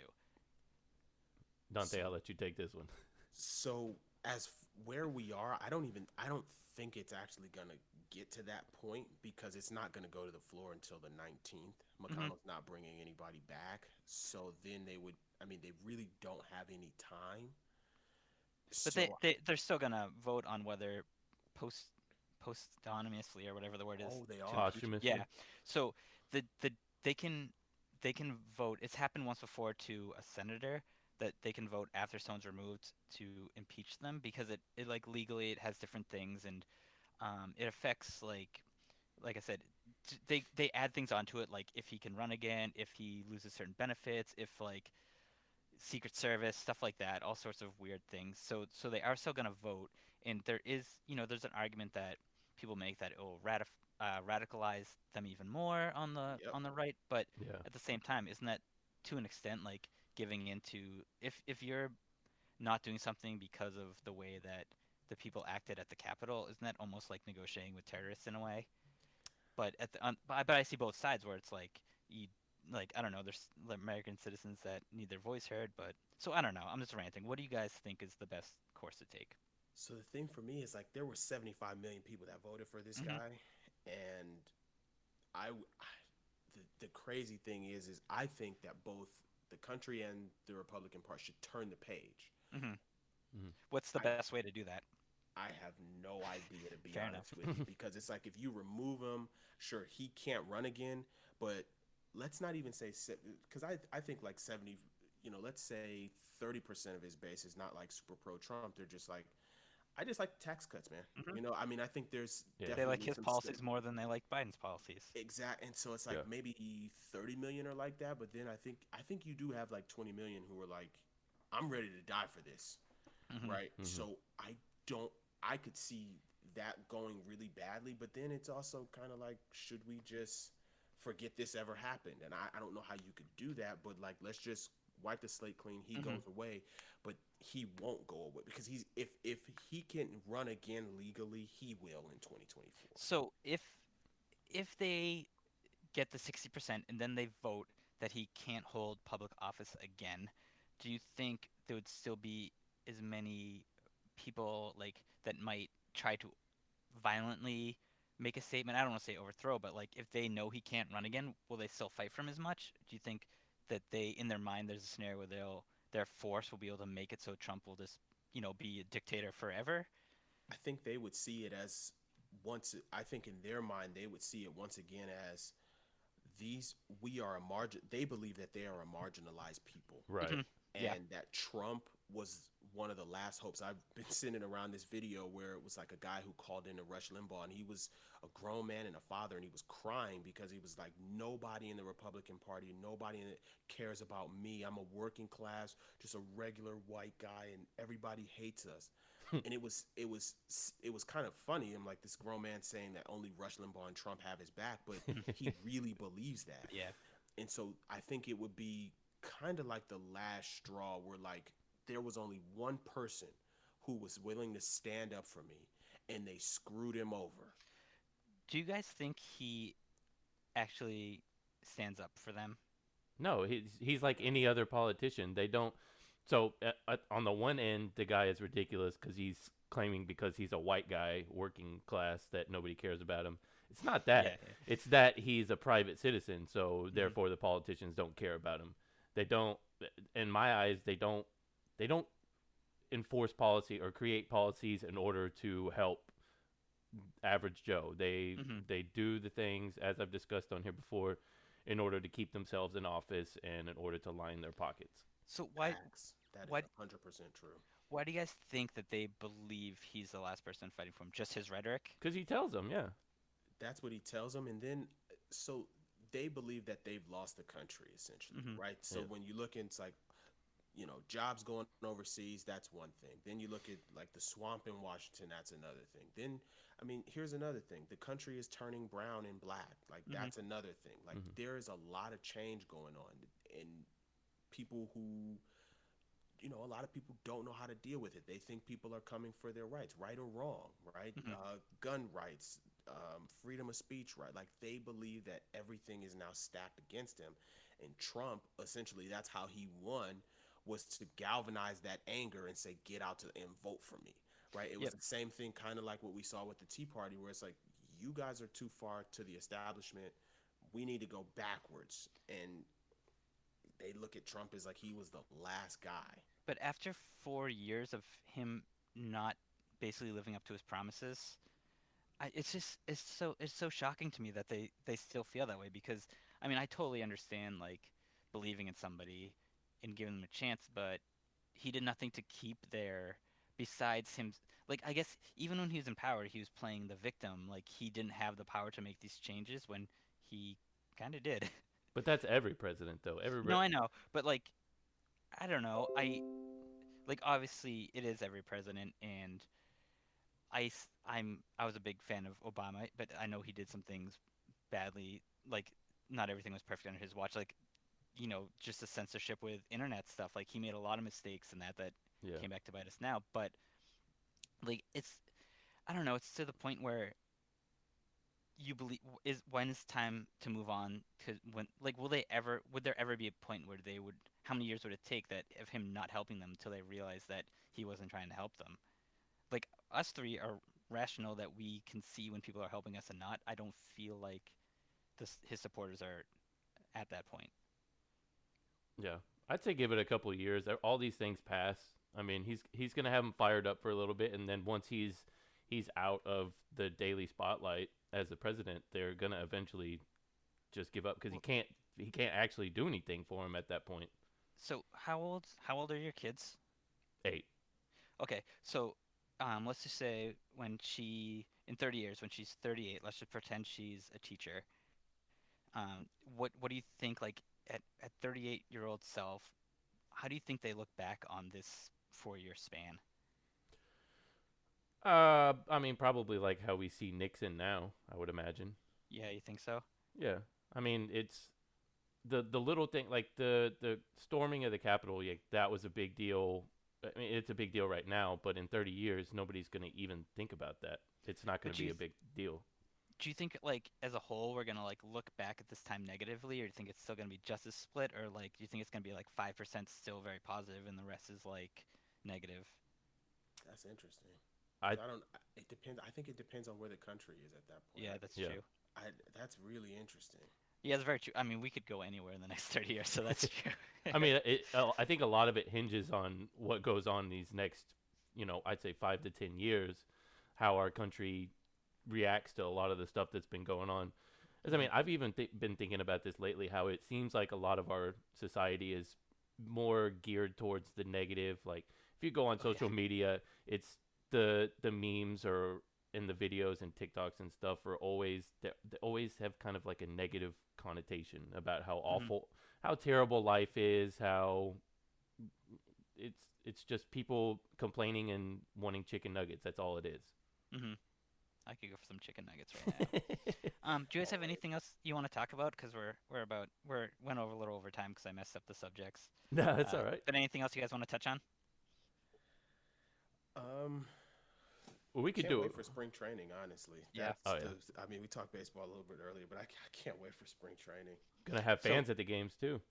Dante, So- I'll let you take this one. So as f- where we are, I don't even I don't think it's actually gonna get to that point because it's not gonna go to the floor until the 19th. McConnell's not bringing anybody back, so then they would. I mean, they really don't have any time. But so they, they they're still gonna vote on whether post postonymously or whatever the word is. oh, they are. Posthumously. Yeah. So the the they can they can vote. It's happened once before to a senator that they can vote after someone's removed to impeach them because it, it like legally it has different things and um, it affects like like I said they they add things onto it like if he can run again, if he loses certain benefits, if like Secret Service stuff like that, all sorts of weird things. So so they are still gonna vote, and there is you know there's an argument that people make that it will ratif- uh, radicalize them even more on the Yep. on the right, but Yeah. at the same time, isn't that to an extent like giving into if if you're not doing something because of the way that the people acted at the Capitol, isn't that almost like negotiating with terrorists in a way? But at the on, but I- but I see both sides where it's like you like I don't know, there's American citizens that need their voice heard, but so I don't know. I'm just ranting. What do you guys think is the best course to take? So the thing for me is like there were 75 million people that voted for this Mhm. guy, and I, the, the crazy thing is is I think that both the country and the Republican Party should turn the page. What's the I- best way to do that? I have no idea to be Fair honest with you because it's like if you remove him, sure he can't run again, but let's not even say because I I think like 70, you know, let's say 30 percent of his base is not like super pro Trump. They're just like. I just like tax cuts, man. Mhm. You know, I mean, I think there's Yeah. They like his policies st- more than they like Biden's policies. Exact, and so it's like Yeah. maybe thirty million are like that, but then I think I think you do have like twenty million who are like, I'm ready to die for this, Mhm. right? Mhm. So I don't, I could see that going really badly, but then it's also kind of like, should we just forget this ever happened? And I, I don't know how you could do that, but like, let's just wipe the slate clean. He Mhm. goes away, but he won't go away because he's if if he can run again legally, he will in 2024. So if if they get the sixty percent and then they vote that he can't hold public office again, do you think there would still be as many people like that might try to violently make a statement? I don't want to say overthrow, but like if they know he can't run again, will they still fight for him as much? Do you think that they in their mind there's a scenario where they'll their force will be able to make it so Trump will just you know be a dictator forever? I think they would see it as once. I think in their mind they would see it once again as these. We are a margin. They believe that they are a marginalized people, Right. Mhm. and Yeah. that Trump was one of the last hopes. I've been sending around this video where it was like a guy who called in to Rush Limbaugh, and he was a grown man and a father, and he was crying because he was like, nobody in the Republican Party, nobody in it cares about me. I'm a working class, just a regular white guy, and everybody hates us. Hmm. and it was it was it was kind of funny. I'm like this grown man saying that only Rush Limbaugh and Trump have his back, but he really believes that. Yeah. And so I think it would be kind of like the last straw where like there was only one person who was willing to stand up for me and they screwed him over. Do you guys think he actually stands up for them? No, he's he's like any other politician. They don't. So uh, on the one end, the guy is ridiculous because he's claiming because he's a white guy, working class, that nobody cares about him. It's not that. Yeah, yeah. It's that he's a private citizen, so mm-hmm. therefore the politicians don't care about him. They don't. In my eyes, they don't. They don't enforce policy or create policies in order to help average Joe. They mm-hmm. they do the things as I've discussed on here before in order to keep themselves in office and in order to line their pockets. So why Facts. That why, 100% true. Why do you guys think that they believe he's the last person fighting for him? Just his rhetoric? Cuz he tells them, yeah. That's what he tells them and then so they believe that they've lost the country essentially, mm-hmm. right? So yeah. when you look into like you know, jobs going overseas, that's one thing. Then you look at like the swamp in Washington, that's another thing. Then, I mean, here's another thing. The country is turning brown and black. Like, mm-hmm. that's another thing. Like, mm-hmm. there is a lot of change going on. And people who, you know, a lot of people don't know how to deal with it. They think people are coming for their rights, right or wrong, right? Mm-hmm. Uh, gun rights, um, freedom of speech, right? Like, they believe that everything is now stacked against them. And Trump, essentially, that's how he won was to galvanize that anger and say, get out to and vote for me. Right. It was yep. the same thing, kind of like what we saw with the Tea Party, where it's like, you guys are too far to the establishment. We need to go backwards. And they look at Trump as like he was the last guy. But after four years of him not basically living up to his promises, I, it's just it's so it's so shocking to me that they they still feel that way because I mean I totally understand like believing in somebody and giving them a chance, but he did nothing to keep there besides him like I guess even when he was in power he was playing the victim. Like he didn't have the power to make these changes when he kind of did. But that's every president though. Every no I know. But like I don't know. I like obviously it is every president and I I'm I was a big fan of Obama but I know he did some things badly. Like not everything was perfect under his watch. Like you know just the censorship with internet stuff like he made a lot of mistakes in that that yeah. came back to bite us now but like it's i don't know it's to the point where you believe is when is time to move on? To when like will they ever would there ever be a point where they would how many years would it take that of him not helping them until they realize that he wasn't trying to help them? Like us three are rational that we can see when people are helping us and not. I don't feel like this his supporters are at that point yeah, I'd say give it a couple years. All these things pass. I mean, he's he's gonna have him fired up for a little bit, and then once he's he's out of the daily spotlight as the president, they're gonna eventually just give up because he can't he can't actually do anything for him at that point. So how old how old are your kids? Eight. Okay, so um, let's just say when she in 30 years when she's 38, let's just pretend she's a teacher. Um, what what do you think like at at 38 year old self, how do you think they look back on this four year span? Uh, I mean, probably like how we see Nixon now. I would imagine. Yeah, you think so? Yeah, I mean, it's the the little thing like the the storming of the Capitol. Yeah, that was a big deal. I mean, it's a big deal right now, but in 30 years, nobody's going to even think about that. It's not going to be a big deal do you think like as a whole we're gonna like look back at this time negatively, or do you think it's still gonna be just as split, or like do you think it's gonna be like five percent still very positive and the rest is like negative? That's interesting. I, I don't. It depends. I think it depends on where the country is at that point. Yeah, that's yeah. true. I, that's really interesting. Yeah, it's very true. I mean, we could go anywhere in the next thirty years, so that's true. I mean, it, uh, I think a lot of it hinges on what goes on these next, you know, I'd say five to ten years, how our country reacts to a lot of the stuff that's been going on. As I mean, I've even th- been thinking about this lately. How it seems like a lot of our society is more geared towards the negative. Like if you go on social oh, yeah. media, it's the the memes or in the videos and TikToks and stuff are always they always have kind of like a negative connotation about how mm-hmm. awful, how terrible life is, how it's it's just people complaining and wanting chicken nuggets. That's all it is. Mm-hmm. I could go for some chicken nuggets right now. um, do you guys have anything else you want to talk about? Because we're we're about we're went over a little over time because I messed up the subjects. no, it's Uh, all right. But anything else you guys want to touch on? Um, Well, we could can't do wait it. for spring training. Honestly, Yeah. Oh, yeah. the- I mean, we talked baseball a little bit earlier, but I, I can't wait for spring training. Gonna have So- fans at the games too.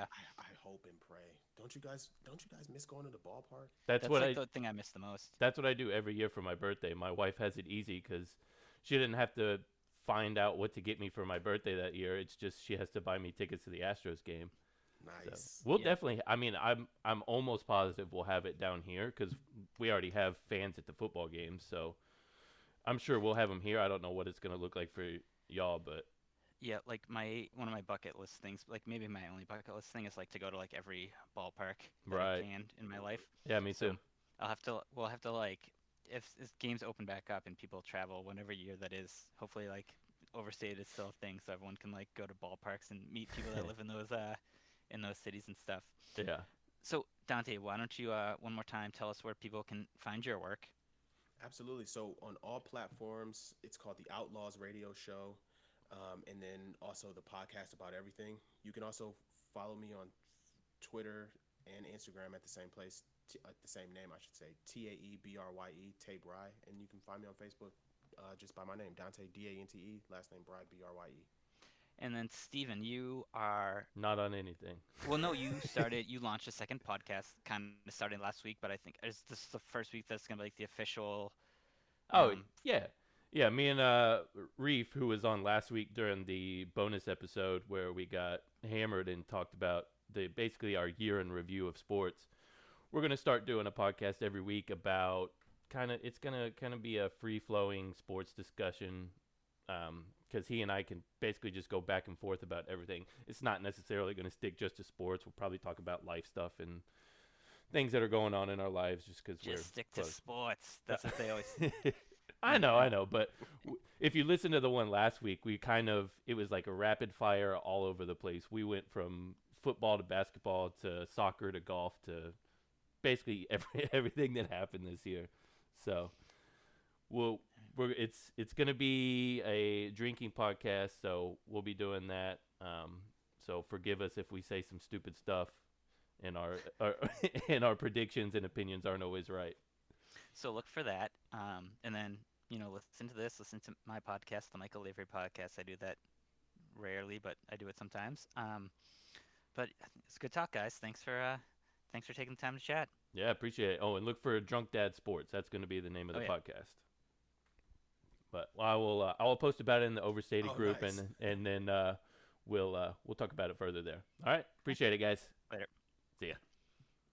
I, I hope and pray. Don't you guys? Don't you guys miss going to the ballpark? That's, That's what like I. the thing I miss the most. That's what I do every year for my birthday. My wife has it easy because she didn't have to find out what to get me for my birthday that year. It's just she has to buy me tickets to the Astros game. So Nice. we'll Yeah. definitely. I mean, I'm I'm almost positive we'll have it down here because we already have fans at the football games. So I'm sure we'll have them here. I don't know what it's gonna look like for y'all, but Yeah, like my one of my bucket list things, like maybe my only bucket list thing is like to go to like every ballpark that I Right. can in my life. yeah, me So- too. I'll have to we'll have to like if, if games open back up and people travel whenever year that is, hopefully like overstated is still a thing so everyone can like go to ballparks and meet people that live in those uh in those cities and stuff. Yeah. So Dante, why don't you uh one more time tell us where people can find your work? Absolutely. So on all platforms, it's called the Outlaws Radio Show, um, and then also the podcast about everything. You can also follow me on Twitter and Instagram at the same place, t- at the same name, I should say, T A E B R Y E, Tay Bry, and you can find me on Facebook uh, just by my name, Dante D A N T E, last name Brye B R Y E. And then Steven, you are Not on anything. well no, you started you launched a second podcast kind of starting last week, but I think is this the first week that's gonna be like the official Oh um, yeah, yeah. Me and uh, Reef, who was on last week during the bonus episode where we got hammered and talked about the basically our year in review of sports. We're gonna start doing a podcast every week about kind of. It's gonna kind of be a free flowing sports discussion. because he and I can basically just go back and forth about everything. It's not necessarily going to stick just to sports. We'll probably talk about life stuff and things that are going on in our lives just because we're just stick to sports. That's what they always I know, I know, but if you listen to the one last week, we kind of it was like a rapid fire all over the place. We went from football to basketball to soccer to golf to basically every everything that happened this year. So, we'll we're it's it's gonna be a drinking podcast, so we'll be doing that. Um, so forgive us if we say some stupid stuff, and our, our and our predictions and opinions aren't always right. So look for that. Um, and then, you know, listen to this, listen to my podcast, the Michael Lavery podcast. I do that rarely, but I do it sometimes. Um, but it's good talk, guys. Thanks for uh, thanks for taking the time to chat. Yeah, appreciate it. Oh, and look for Drunk Dad Sports. That's going to be the name of Oh, the yeah. podcast. But well, I will. Uh, I will post about it in the overstated Oh, group, nice. and and then uh, we'll uh, we'll talk about it further there. All right, appreciate it, guys.